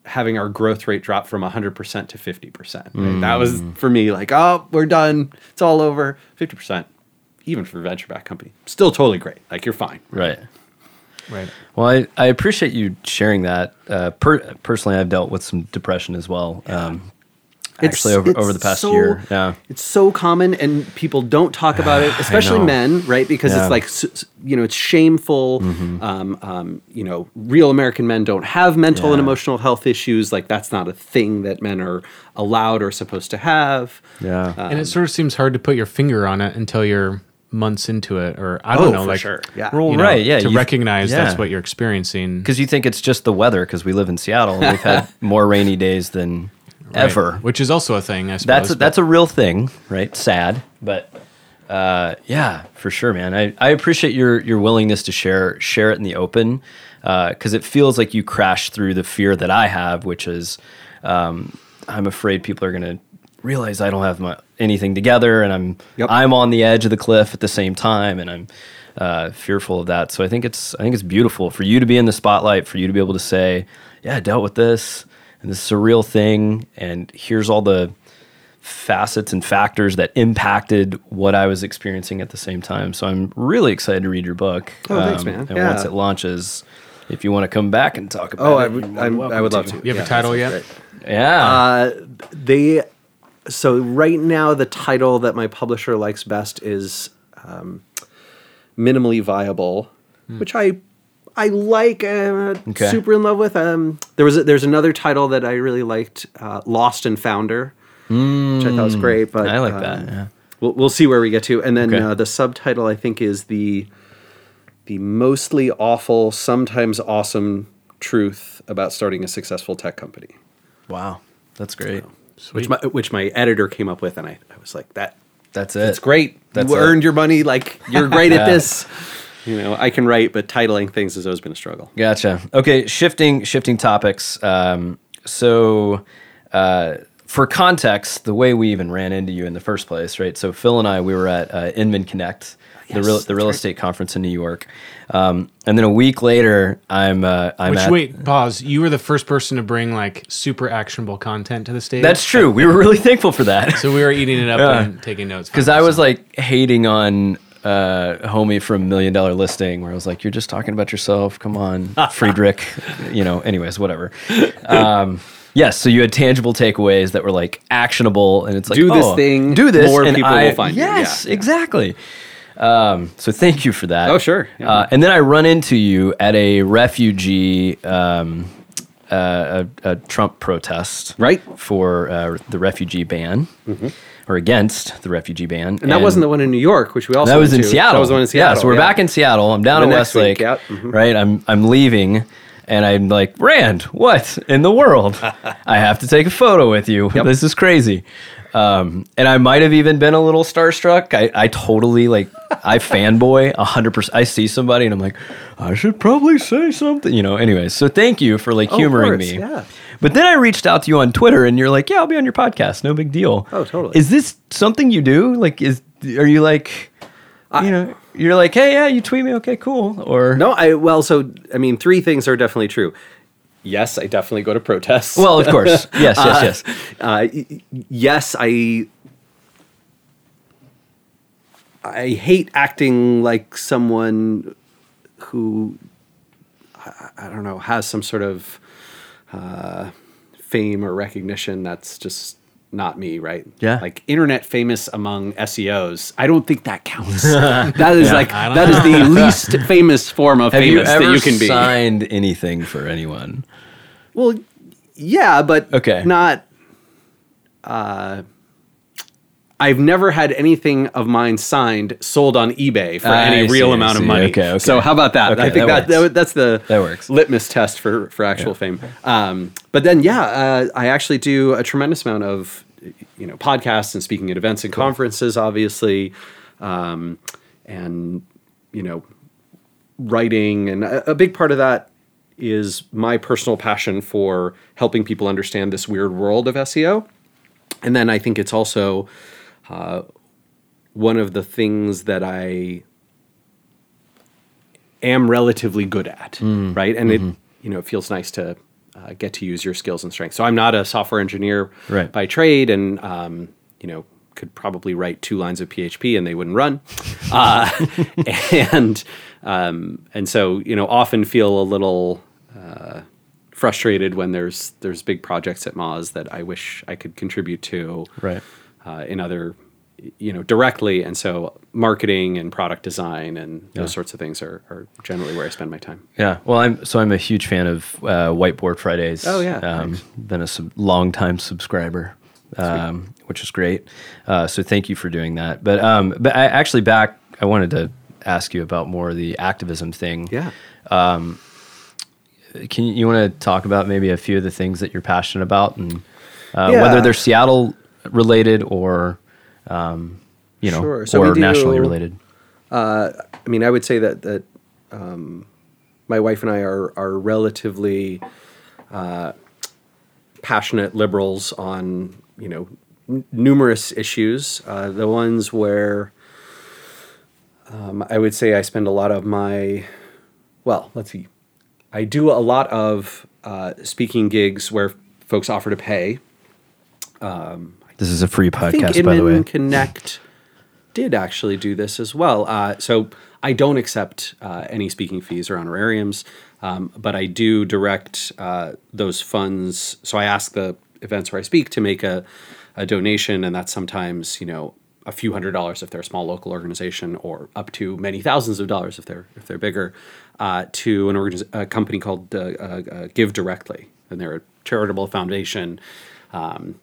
having our growth rate drop from 100% to 50% right? that was for me like oh we're done it's all over 50% even for a venture back company still totally great like you're fine Right. Right. Well, I, I appreciate you sharing that. Uh, per, personally, I've dealt with some depression as well. Um, actually over, over the past so- year. Yeah. It's so common, and people don't talk about it, especially men, right? Because Yeah. Mm-hmm. it's like s- s- you know, it's shameful. Um, um, you know, real American men don't have mental and emotional health issues. Like that's not a thing that men are allowed or supposed to have. Yeah. and it sort of seems hard to put your finger on it until you're months into it, or I don't Oh, know, for like sure. Yeah. Well, you know, right. Yeah. to you- recognize that's what you're experiencing. Because you think it's just the weather because we live in Seattle and we've had more rainy days than Right. ever. which is also a thing. I suppose. That's a, that's a real thing, right? Sad, but uh, yeah, for sure, man. I, I appreciate your your willingness to share share it in the open because it feels like you crash through the fear that I have, which is um, I'm afraid people are going to realize I don't have my, anything together, and I'm Yep. I'm on the edge of the cliff at the same time, and I'm uh, fearful of that. So I think it's I think it's beautiful for you to be in the spotlight, for you to be able to say, yeah, I dealt with this, and this is a thing, and here's all the facets and factors that impacted what I was experiencing at the same time. So I'm really excited to read your book. Um, Oh, thanks, man. And Yeah. once it launches, if you want to come back and talk about Oh, it, I would, I, than I would love to. You have a title yet? great. Yeah. Uh, they so right now the title that my publisher likes best is um, minimally viable, which I I like. Uh, Okay. Super in love with. Um, there was a, there's another title that I really liked, uh, Lost and Founder, which I thought was great. But I like um, that. Yeah. We'll we'll see where we get to, and then Okay. uh, the subtitle I think is the the mostly awful, sometimes awesome truth about starting a successful tech company Wow. That's great. which my, which my editor came up with, and I, I was like, that That's it. it's great. That's you it. earned your money. Like you're great Yeah. at this. You know, I can write, but titling things has always been a struggle. Gotcha. Okay, shifting shifting topics. Um, so, uh, for context, the way we even ran into you in the first place, right? So Phil and I, we were at uh, Inman Connect, the real the real right. estate conference in New York, um, and then a week later, I'm uh, I'm Which at. wait, pause. You were the first person to bring like super actionable content to the stage. That's true. We were really thankful for that. so we were eating it up Yeah. and taking notes because I was like hating on uh, homie from Million Dollar Listing, where I was like, "You're just talking about yourself. Come on, Fredrik." you know. Anyways, whatever. Um, yes. So you had tangible takeaways that were like actionable, and it's like, Do this oh, thing, Do this. more people I- will find you. Yes, Yeah, yeah. exactly. Um, so thank you for that. Oh, sure. Yeah. Uh, and then I run into you at a refugee. Um, uh, a, a Trump protest, Right. for uh, the refugee ban, or against the refugee ban, And that wasn't the one in New York, which we also that was in to. Seattle. That was the one in Seattle. Yeah, so we're yeah. back in Seattle. I'm down The in Westlake, yeah, mhm. right? I'm I'm leaving, and I'm like, Rand, what in the world? I have to take a photo with you. This is crazy. Um, and I might have even been a little starstruck. I, I totally like I fanboy hundred percent. I see somebody and I'm like, I should probably say something, you know. Anyways, so thank you for like Oh, humoring course, me. yeah. But then I reached out to you on Twitter and you're like, yeah, I'll be on your podcast. No big deal. Oh, totally. Is this something you do? Like, is are you like, you know, you're like, hey, yeah, you tweet me, okay, cool, or No, I well, so I mean, three things are definitely true. Yes, I definitely go to protests. well, of course, yes, yes, yes. uh, y- yes, I I hate acting like someone who I, I don't know has some sort of uh, fame or recognition that's just not me, right? Yeah. like internet famous among SEOs. I don't think that counts. that is like I don't that is the least famous form of Have famous ever that you can be. signed anything for anyone? Well, yeah, but Okay. not. Uh, I've never had anything of mine signed sold on eBay for I any real amount of money. Okay, okay. So how about that? Okay, I think that that, that that's the That works. litmus test for for actual fame. Um, but then yeah, uh, I actually do a tremendous amount of you know podcasts and speaking at events and conferences, obviously, um, and you know writing and a, a big part of that is my personal passion for helping people understand this weird world of SEO. And then I think it's also uh, one of the things that I am relatively good at, right? And it you know it feels nice to uh, get to use your skills and strengths. So I'm not a software engineer Right. by trade, and um, you know could probably write two lines of PHP and they wouldn't run, uh, and um, and so you know often feel a little uh, frustrated when there's there's big projects at Moz that I wish I could contribute to Right. Uh, in other you know directly and so marketing and product design and those sorts of things are, are generally where I spend my time. Yeah. Well, I'm so I'm a huge fan of uh, Whiteboard Fridays. Oh, yeah. Um, been a sub- long time subscriber, um, which is great. Uh, so thank you for doing that. But um, but I actually back. I wanted to ask you about more of the activism thing. Yeah. Can you, you want to talk about maybe a few of the things that you're passionate about and uh, Yeah. whether they're Seattle related or um, you know Sure. So or we nationally do- related? I mean, I would say that that um, my wife and I are are relatively uh, passionate liberals on you know n- numerous issues. Uh, the ones where um, I would say I spend a lot of my well, let's see, I do a lot of uh, speaking gigs where folks offer to pay. This is a free podcast, by the way. Connect did actually do this as well. Uh, so I don't accept uh, any speaking fees or honorariums, um, but I do direct uh, those funds. So I ask the events where I speak to make a, a donation, and that's sometimes you know a few hundred dollars if they're a small local organization, or up to many thousands of dollars if they're if they're bigger, uh, to an organiz- a company called uh, uh, uh, Give Directly, and they're a charitable foundation. Um,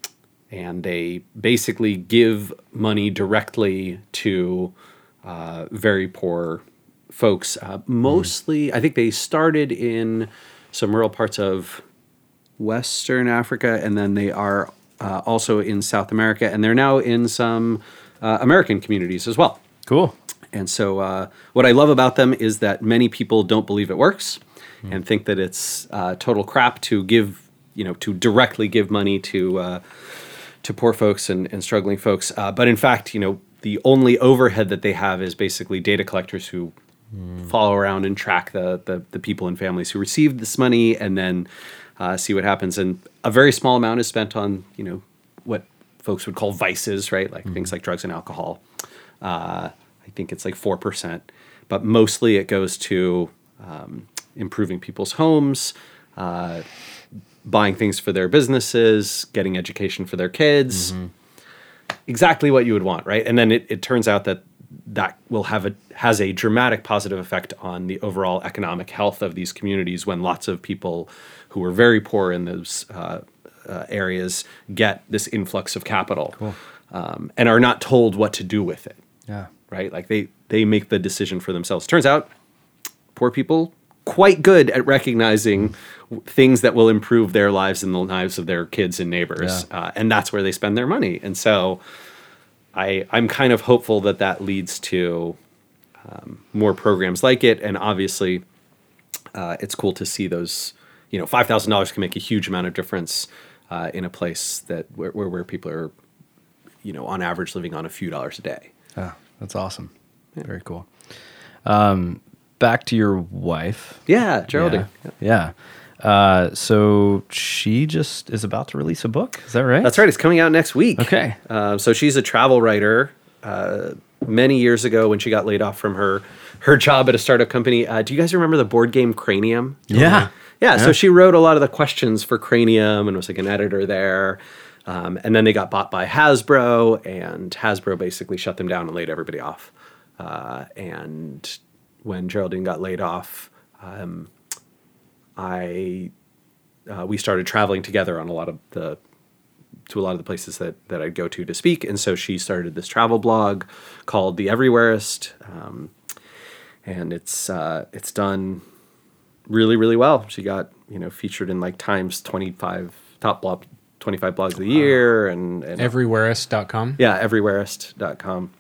and they basically give money directly to uh, very poor folks. Uh, mostly, I think they started in some rural parts of Western Africa, and then they are uh, also in South America, and they're now in some uh, American communities as well. Cool. And so, uh, what I love about them is that many people don't believe it works and think that it's uh, total crap to give, you know, to directly give money to uh, to poor folks and, and struggling folks. Uh, but in fact, you know, the only overhead that they have is basically data collectors who follow around and track the, the the people and families who received this money and then uh, see what happens. And a very small amount is spent on, you know, what folks would call vices, right? Like things like drugs and alcohol. Uh, I think it's like 4%, but mostly it goes to um, improving people's homes, uh, buying things for their businesses, getting education for their kids. Exactly what you would want, right? And then it, it turns out that that will have a has a dramatic positive effect on the overall economic health of these communities when lots of people who are very poor in those uh, uh, areas get this influx of capital um, and are not told what to do with it Yeah. right? Like they they make the decision for themselves. Turns out, poor people quite good at recognizing things that will improve their lives and the lives of their kids and neighbors, Yeah. uh, and that's where they spend their money. And so, I I'm kind of hopeful that that leads to um, more programs like it, and obviously, uh, it's cool to see those. You know, five thousand dollars can make a huge amount of difference uh, in a place that where, where where people are, you know, on average living on a few dollars a day. Yeah, that's awesome. Very cool. Um, back to your wife. Yeah, Geraldine. Yeah. yeah. Uh, so she just is about to release a book. Is that right? That's right. It's coming out next week. Okay. Uh, so she's a travel writer. Uh, many years ago, when she got laid off from her her job at a startup company, uh, do you guys remember the board game Cranium? Yeah. Yeah, Yeah. so she wrote a lot of the questions for Cranium and was like an editor there. Um, and then they got bought by Hasbro, and Hasbro basically shut them down and laid everybody off. Uh, and when Geraldine got laid off, um, I uh, we started traveling together on a lot of the to a lot of the places that that I'd go to to speak, and so she started this travel blog called The Everywhereist, um, and it's uh, it's done really really well. She got you know featured in like Times twenty five top blog twenty five blogs of the year, and, and Everywhereist.com. yeah, everywhereist.com.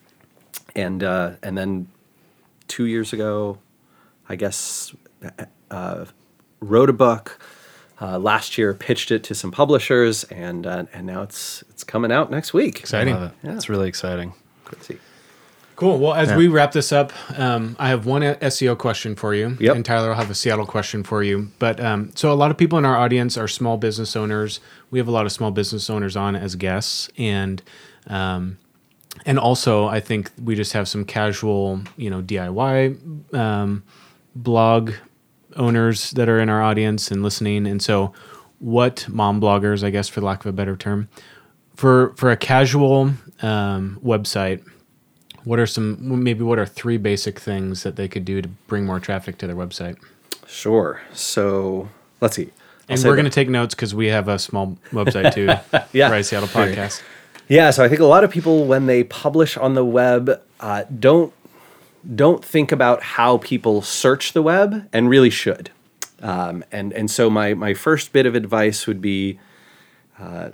And uh, and then two years ago, I guess, uh, wrote a book. Uh, last year, pitched it to some publishers, and uh, and now it's it's coming out next week. Exciting. Love it. Yeah. It's really exciting. Crazy. Cool. Well, as Yeah. we wrap this up, um, I have one SEO question for you, Yep. and Tyler will have a Seattle question for you. But um, so a lot of people in our audience are small business owners. We have a lot of small business owners on as guests, and um, and also I think we just have some casual, you know, DIY um, blog owners that are in our audience and listening. And so, what mom bloggers, I guess, for lack of a better term, for for a casual um, website, what are some maybe what are three basic things that they could do to bring more traffic to their website? Sure. So let's see. I'll And we're going to take notes because we have a small website too. Yeah. Rise Seattle podcast. Yeah, so I think a lot of people when they publish on the web uh, don't don't think about how people search the web and really should. Um, and and so my my first bit of advice would be uh,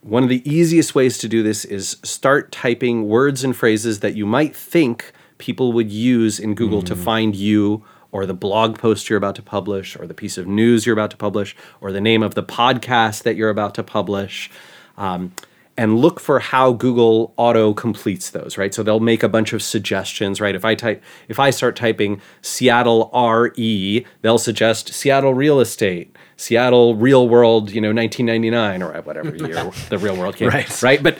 one of the easiest ways to do this is start typing words and phrases that you might think people would use in Google to find you or the blog post you're about to publish or the piece of news you're about to publish or the name of the podcast that you're about to publish. Um, and look for how Google auto completes those, right? So they'll make a bunch of suggestions, right? If I type, if I start typing Seattle RE, they'll suggest Seattle real estate, Seattle real world, you know, 1999 or whatever year the real world came, Right. right? But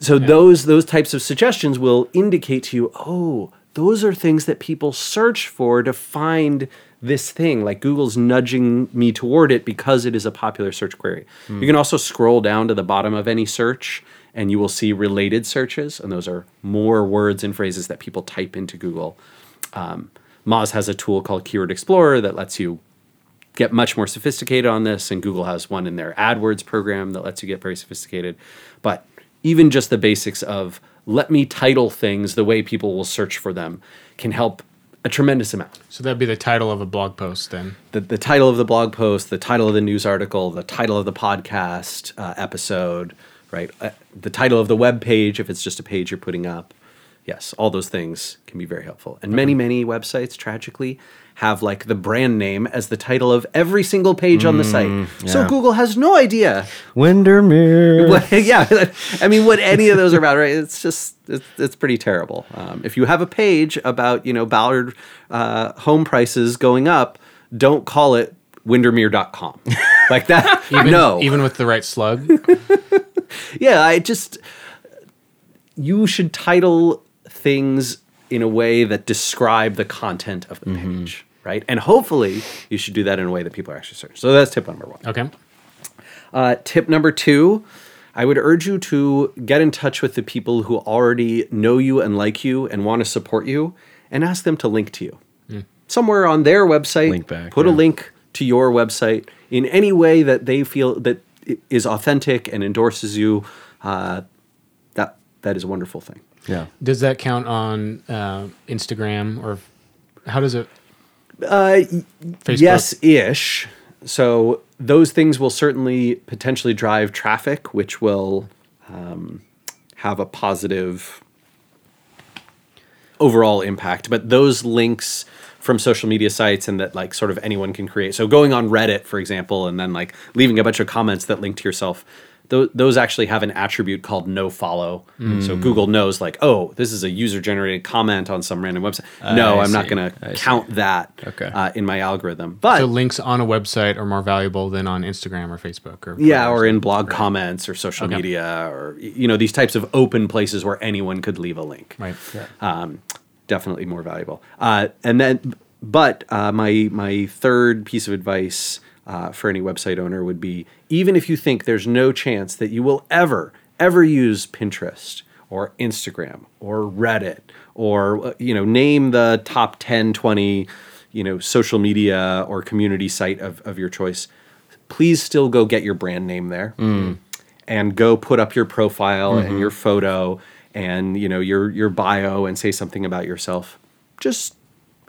so those those types of suggestions will indicate to you, oh, those are things that people search for to find this thing. Like Google's nudging me toward it because it is a popular search query. You can also scroll down to the bottom of any search and you will see related searches, and those are more words and phrases that people type into Google. Um, Moz has a tool called Keyword Explorer that lets you get much more sophisticated on this, and Google has one in their AdWords program that lets you get very sophisticated. But even just the basics of let me title things the way people will search for them can help a tremendous amount. So that'd be the title of a blog post then. The, the title of the blog post, the title of the news article, the title of the podcast uh, episode, right? Uh, the title of the web page, if it's just a page you're putting up. Yes, all those things can be very helpful. And many, many websites, tragically, have like the brand name as the title of every single page on the site. So yeah. Google has no idea Windermere. what, yeah, I mean, what any of those are about, right? It's just it's, it's pretty terrible. Um, if you have a page about you know Ballard uh, home prices going up, don't call it Windermere.com like that. Even, no, Even with the right slug. yeah, I just you should title things in a way that describe the content of the page, right? And hopefully, you should do that in a way that people are actually searching. So that's tip number one. Okay. Uh, tip number two, I would urge you to get in touch with the people who already know you and like you and want to support you and ask them to link to you. Somewhere on their website, Link back, put a link to your website in any way that they feel that is authentic and endorses you. Uh, that that is a wonderful thing. Yeah. Does that count on uh, Instagram or how does it? Uh, Yes, ish. So those things will certainly potentially drive traffic, which will um, have a positive overall impact. But those links from social media sites and that like sort of anyone can create. So going on Reddit, for example, and then like leaving a bunch of comments that link to yourself. Those, those actually have an attribute called no follow. So Google knows like, oh, this is a user generated comment on some random website. no, I I'm not going I to see. count that Okay. uh, in my algorithm. But So links on a website are more valuable than on Instagram or Facebook or yeah, Twitter or in blog comments or social Okay. media or you know these types of open places where anyone could leave a link. right. Um, definitely more valuable. Uh, and then, but uh, my my third piece of advice uh, for any website owner would be: even if you think there's no chance that you will ever ever use Pinterest or Instagram or Reddit or uh, you know name the top 10, 20 you know social media or community site of, of your choice, please still go get your brand name there and go put up your profile and your photo and you know your your bio and say something about yourself. Just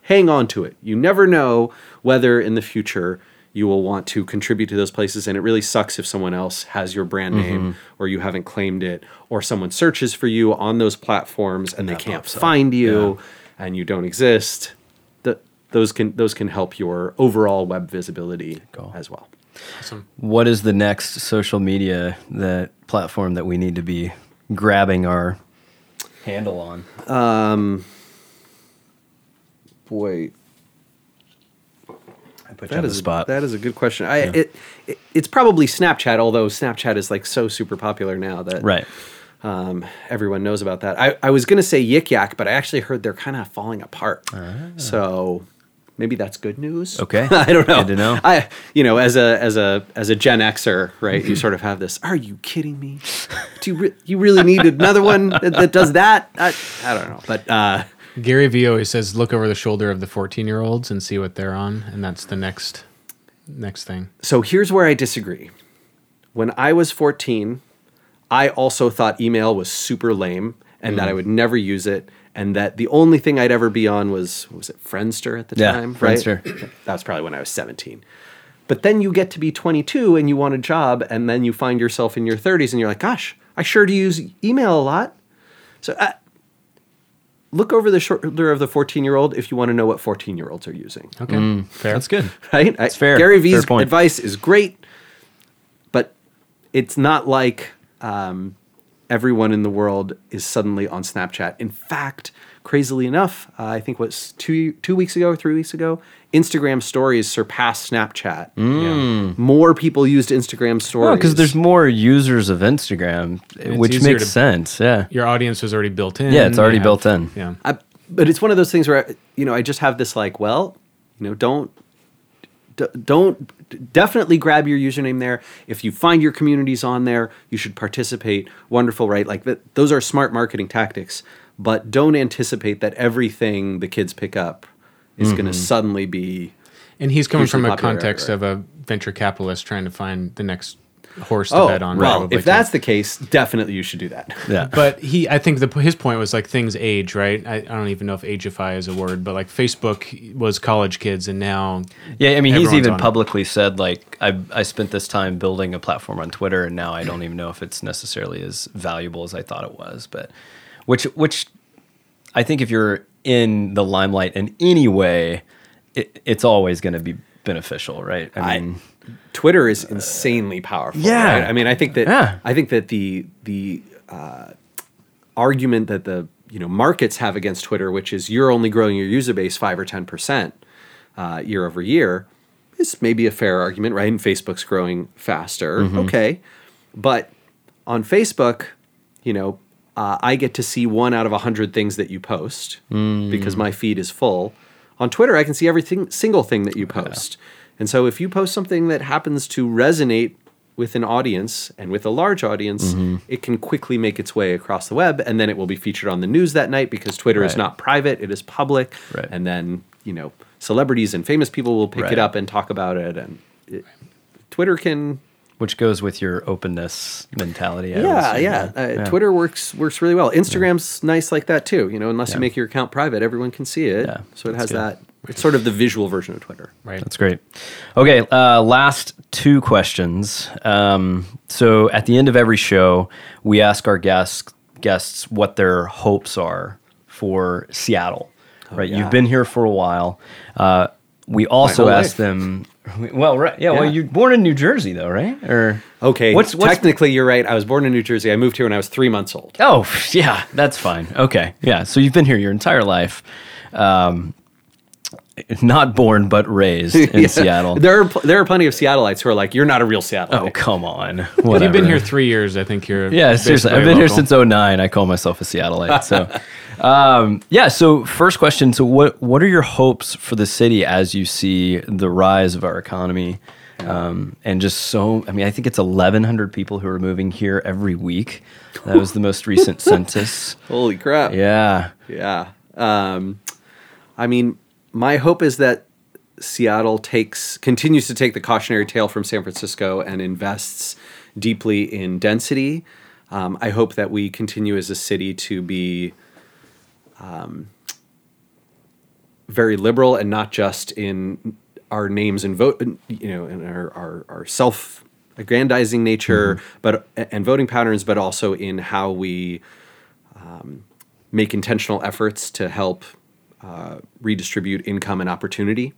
hang on to it. You never know whether in the future you will want to contribute to those places and it really sucks if someone else has your brand mm-hmm. name or you haven't claimed it or someone searches for you on those platforms and, they can't pops up. find you and you don't exist Th those can those can help your overall web visibility go. as well Awesome. What is the next social media that platform that we need to be grabbing our handle on? Um, boy Put you on the is spot. That is a good question. I it, it it's probably Snapchat, although Snapchat is like so super popular now that right. um, everyone knows about that. I, I was gonna say Yik Yak, but I actually heard they're kind of falling apart. Ah. So maybe that's good news. Okay. I don't know. Good to know. I, you know, as a as a as a Gen Xer, right? you sort of have this. Are you kidding me? Do you re- you really need another one that, that does that? I, I don't know, but uh, Gary Vee always says, look over the shoulder of the 14 year olds and see what they're on. And that's the next next thing. so here's where I disagree. When I was 14, I also thought email was super lame and that I would never use it. And that the only thing I'd ever be on was, was it Friendster at the Yeah, time? right? Friendster. That was probably when I was 17. But then you get to be 22 and you want a job, and then you find yourself in your 30s and you're like, gosh, I sure do use email a lot. So uh, look over the shoulder of the 14 year old if you want to know what 14 year olds are using. Okay. Fair. That's good. Right? That's fair. Gary Vee's point. advice is great, but it's not like um, everyone in the world is suddenly on Snapchat. In fact, crazily enough, uh, I think was two two weeks ago, three weeks ago, Instagram Stories surpassed Snapchat. Yeah. More people used Instagram Stories because there's more users of Instagram, which makes to- sense. Yeah. Your audience was already built in. Yeah, it's already You built in. Yeah. I, but it's one of those things where you know I just have this like, well, you know, don't d- don't definitely grab your username there. If you find your communities on there, you should participate. Wonderful, right? Like that. Those are smart marketing tactics. But don't anticipate that everything the kids pick up is going to mm-hmm. suddenly be. And he's coming from a context right. of a venture capitalist trying to find the next horse to Oh, bet on. well, probably, if too. that's the case, definitely you should do that. Yeah. But he, I think the his point was like things age, right? I, I don't even know if ageify is a word, but like Facebook was college kids, and now Yeah, I mean, he's even on it. publicly said like I I spent this time building a platform on Twitter, and now I don't even know if it's necessarily as valuable as I thought it was. But which which I think if you're in the limelight in any way, it, it's always going to be beneficial, right? I I- mean, Twitter is insanely powerful. yeah. right? I mean, I think that Yeah. I think that the the uh, argument that the you know markets have against Twitter, which is you're only growing your user base five or ten percent uh, year over year, is maybe a fair argument, right? And Facebook's growing faster, okay, but on Facebook, you know. Uh, I get to see one out of a hundred things that you post because my feed is full. On Twitter, I can see everything single thing that you post. And so if you post something that happens to resonate with an audience and with a large audience, it can quickly make its way across the web and then it will be featured on the news that night because Twitter is not private, it is public. Right. And then, you know, celebrities and famous people will pick Right. it up and talk about it and it, Twitter can which goes with your openness mentality. I yeah, assume, yeah. Uh, Yeah. Twitter works works really well. Instagram's nice like that too. You know, unless Yeah. you make your account private, everyone can see it. Yeah, so it has good. that. It's sort of the visual version of Twitter. right. That's great. Okay, uh, last two questions. Um, so at the end of every show, we ask our guests guests what their hopes are for Seattle. right, yeah. you've been here for a while. Uh, we also ask life. them. Well, right, yeah, Well, you're born in New Jersey, though, right? Or Okay. What's what's technically you're right. I was born in New Jersey. I moved here when I was three months old. Oh, yeah, that's fine. Okay. Yeah. So you've been here your entire life. Um, not born, but raised in Yeah. Seattle. There are pl- there are plenty of Seattleites who are like, "You're not a real Seattleite." Oh, come on. If you've been here three years, I think you're. Yeah, seriously. I've basically been here since 09. I call myself a Seattleite. So, um, yeah. So, first question. So, what what are your hopes for the city as you see the rise of our economy? Um, and just so, I mean, I think it's 1,100 people who are moving here every week. That was the most recent census. Holy crap! Yeah. Yeah. Um, I mean, my hope is that Seattle takes continues to take the cautionary tale from San Francisco and invests deeply in density. Um, I hope that we continue as a city to be um, very liberal and not just in our names and vote, you know, in our, our, our self aggrandizing nature, but and voting patterns, but also in how we make intentional efforts to help uh, redistribute income and opportunity.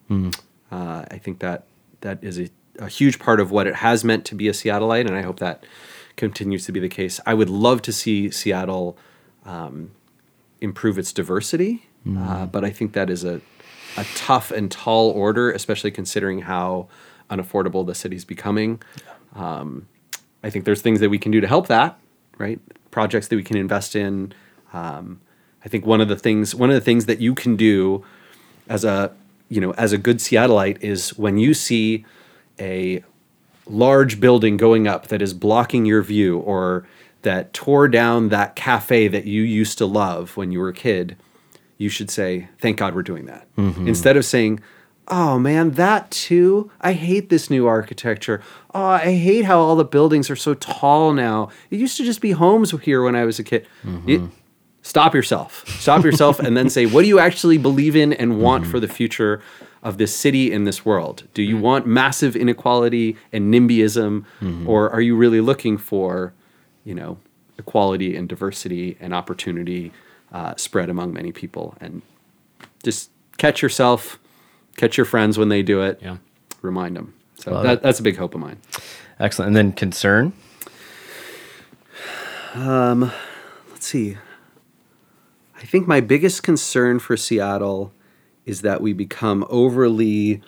Uh, I think that that is a, a huge part of what it has meant to be a Seattleite, and I hope that continues to be the case. I would love to see Seattle um, improve its diversity, uh, but I think that is a a tough and tall order, especially considering how unaffordable the city's becoming. Um, I think there's things that we can do to help that, right? Projects that we can invest in. Um, I think one of the things one of the things that you can do as a you know, as a good Seattleite, is when you see a large building going up that is blocking your view or that tore down that cafe that you used to love when you were a kid, you should say, Thank God we're doing that. Mm-hmm. Instead of saying, Oh man, that too? I hate this new architecture. Oh, I hate how all the buildings are so tall now. It used to just be homes here when I was a kid. Mm-hmm. It- stop yourself. Stop yourself and then say, what do you actually believe in and want mm-hmm. for the future of this city and this world? Do you want massive inequality and NIMBYism, or are you really looking for, you know, equality and diversity and opportunity uh, spread among many people? And just catch yourself, catch your friends when they do it. Yeah. Remind them. So that, that's a big hope of mine. Excellent. And then concern. let's see. I think my biggest concern for Seattle is that we become overly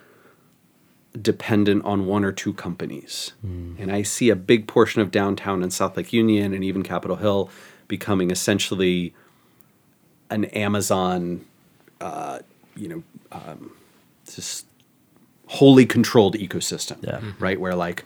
dependent on one or two companies. And I see a big portion of downtown and South Lake Union and even Capitol Hill becoming essentially an Amazon, uh, you know, um, just wholly controlled ecosystem. Yeah. Right. Where like,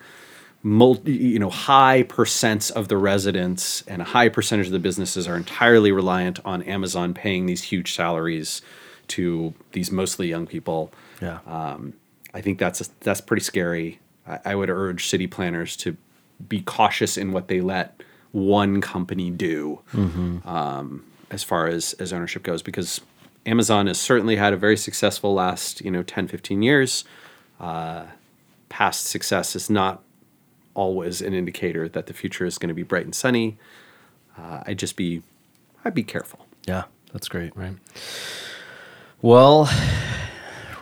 multi, you know, high percents of the residents and a high percentage of the businesses are entirely reliant on Amazon paying these huge salaries to these mostly young people. Yeah. Um, I think that's that's pretty scary. I, I would urge city planners to be cautious in what they let one company do um, as far as, as ownership goes because Amazon has certainly had a very successful last you know 10 15 years uh, past success is not always an indicator that the future is going to be bright and sunny uh, I'd just be I'd be careful Yeah, that's great. Right. Well,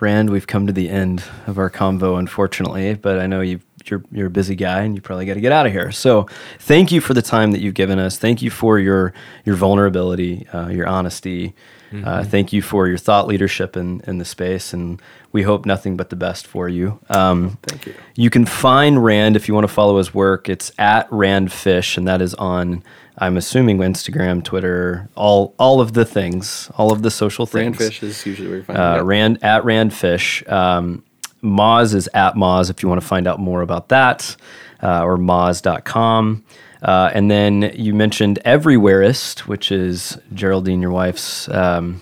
Rand, we've come to the end of our convo, unfortunately, but I know you you're you're a busy guy and you probably got to get out of here. So, thank you for the time that you've given us. Thank you for your your vulnerability, uh, your honesty. Uh, thank you for your thought leadership in, in the space, and we hope nothing but the best for you. Um, Thank you. You can find Rand if you want to follow his work. It's at Rand Fish, and that is on, I'm assuming, Instagram, Twitter, all all of the things, all of the social things. Rand Fish is usually where you find Uh. Rand at Rand Fish. Um, Moz is at Moz if you want to find out more about that, uh, or Moz.com. Uh, and then you mentioned Everywhereist, which is Geraldine, your wife's um,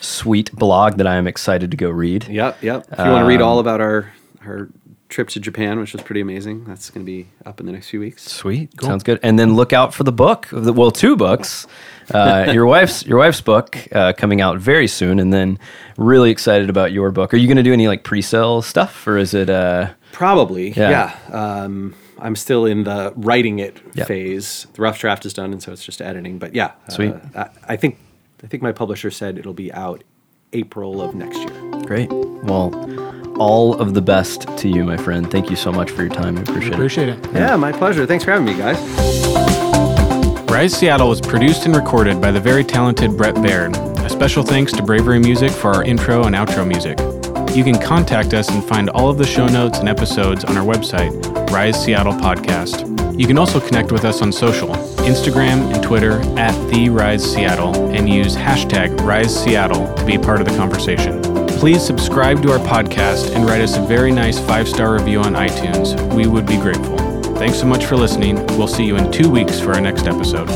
sweet blog that I am excited to go read. Yep, yep. If you want to read Um, all about our our trip to Japan, which was pretty amazing, that's going to be up in the next few weeks. Sweet, sounds good. And then look out for the book. of the- Well, two books. Uh, your wife's your wife's book uh, coming out very soon, and then really excited about your book. Are you going to do any like pre-sale stuff, or is it? Uh, Probably, Yeah. yeah. Um, I'm still in the writing it Yep. phase. The rough draft is done, and so it's just editing. But yeah, Sweet. Uh, I, I think I think my publisher said it'll be out April of next year. Great. Well, all of the best to you, my friend. Thank you so much for your time. I appreciate, Appreciate it. Yeah, my pleasure. Thanks for having me, guys. Rise Seattle was produced and recorded by the very talented Brett Baird. A special thanks to Bravery Music for our intro and outro music. You can contact us and find all of the show notes and episodes on our website, Rise Seattle Podcast. You can also connect with us on social, Instagram and Twitter at The Rise Seattle, and use hashtag Rise Seattle to be a part of the conversation. Please subscribe to our podcast and write us a very nice five star review on iTunes. We would be grateful. Thanks so much for listening. We'll see you in two weeks for our next episode.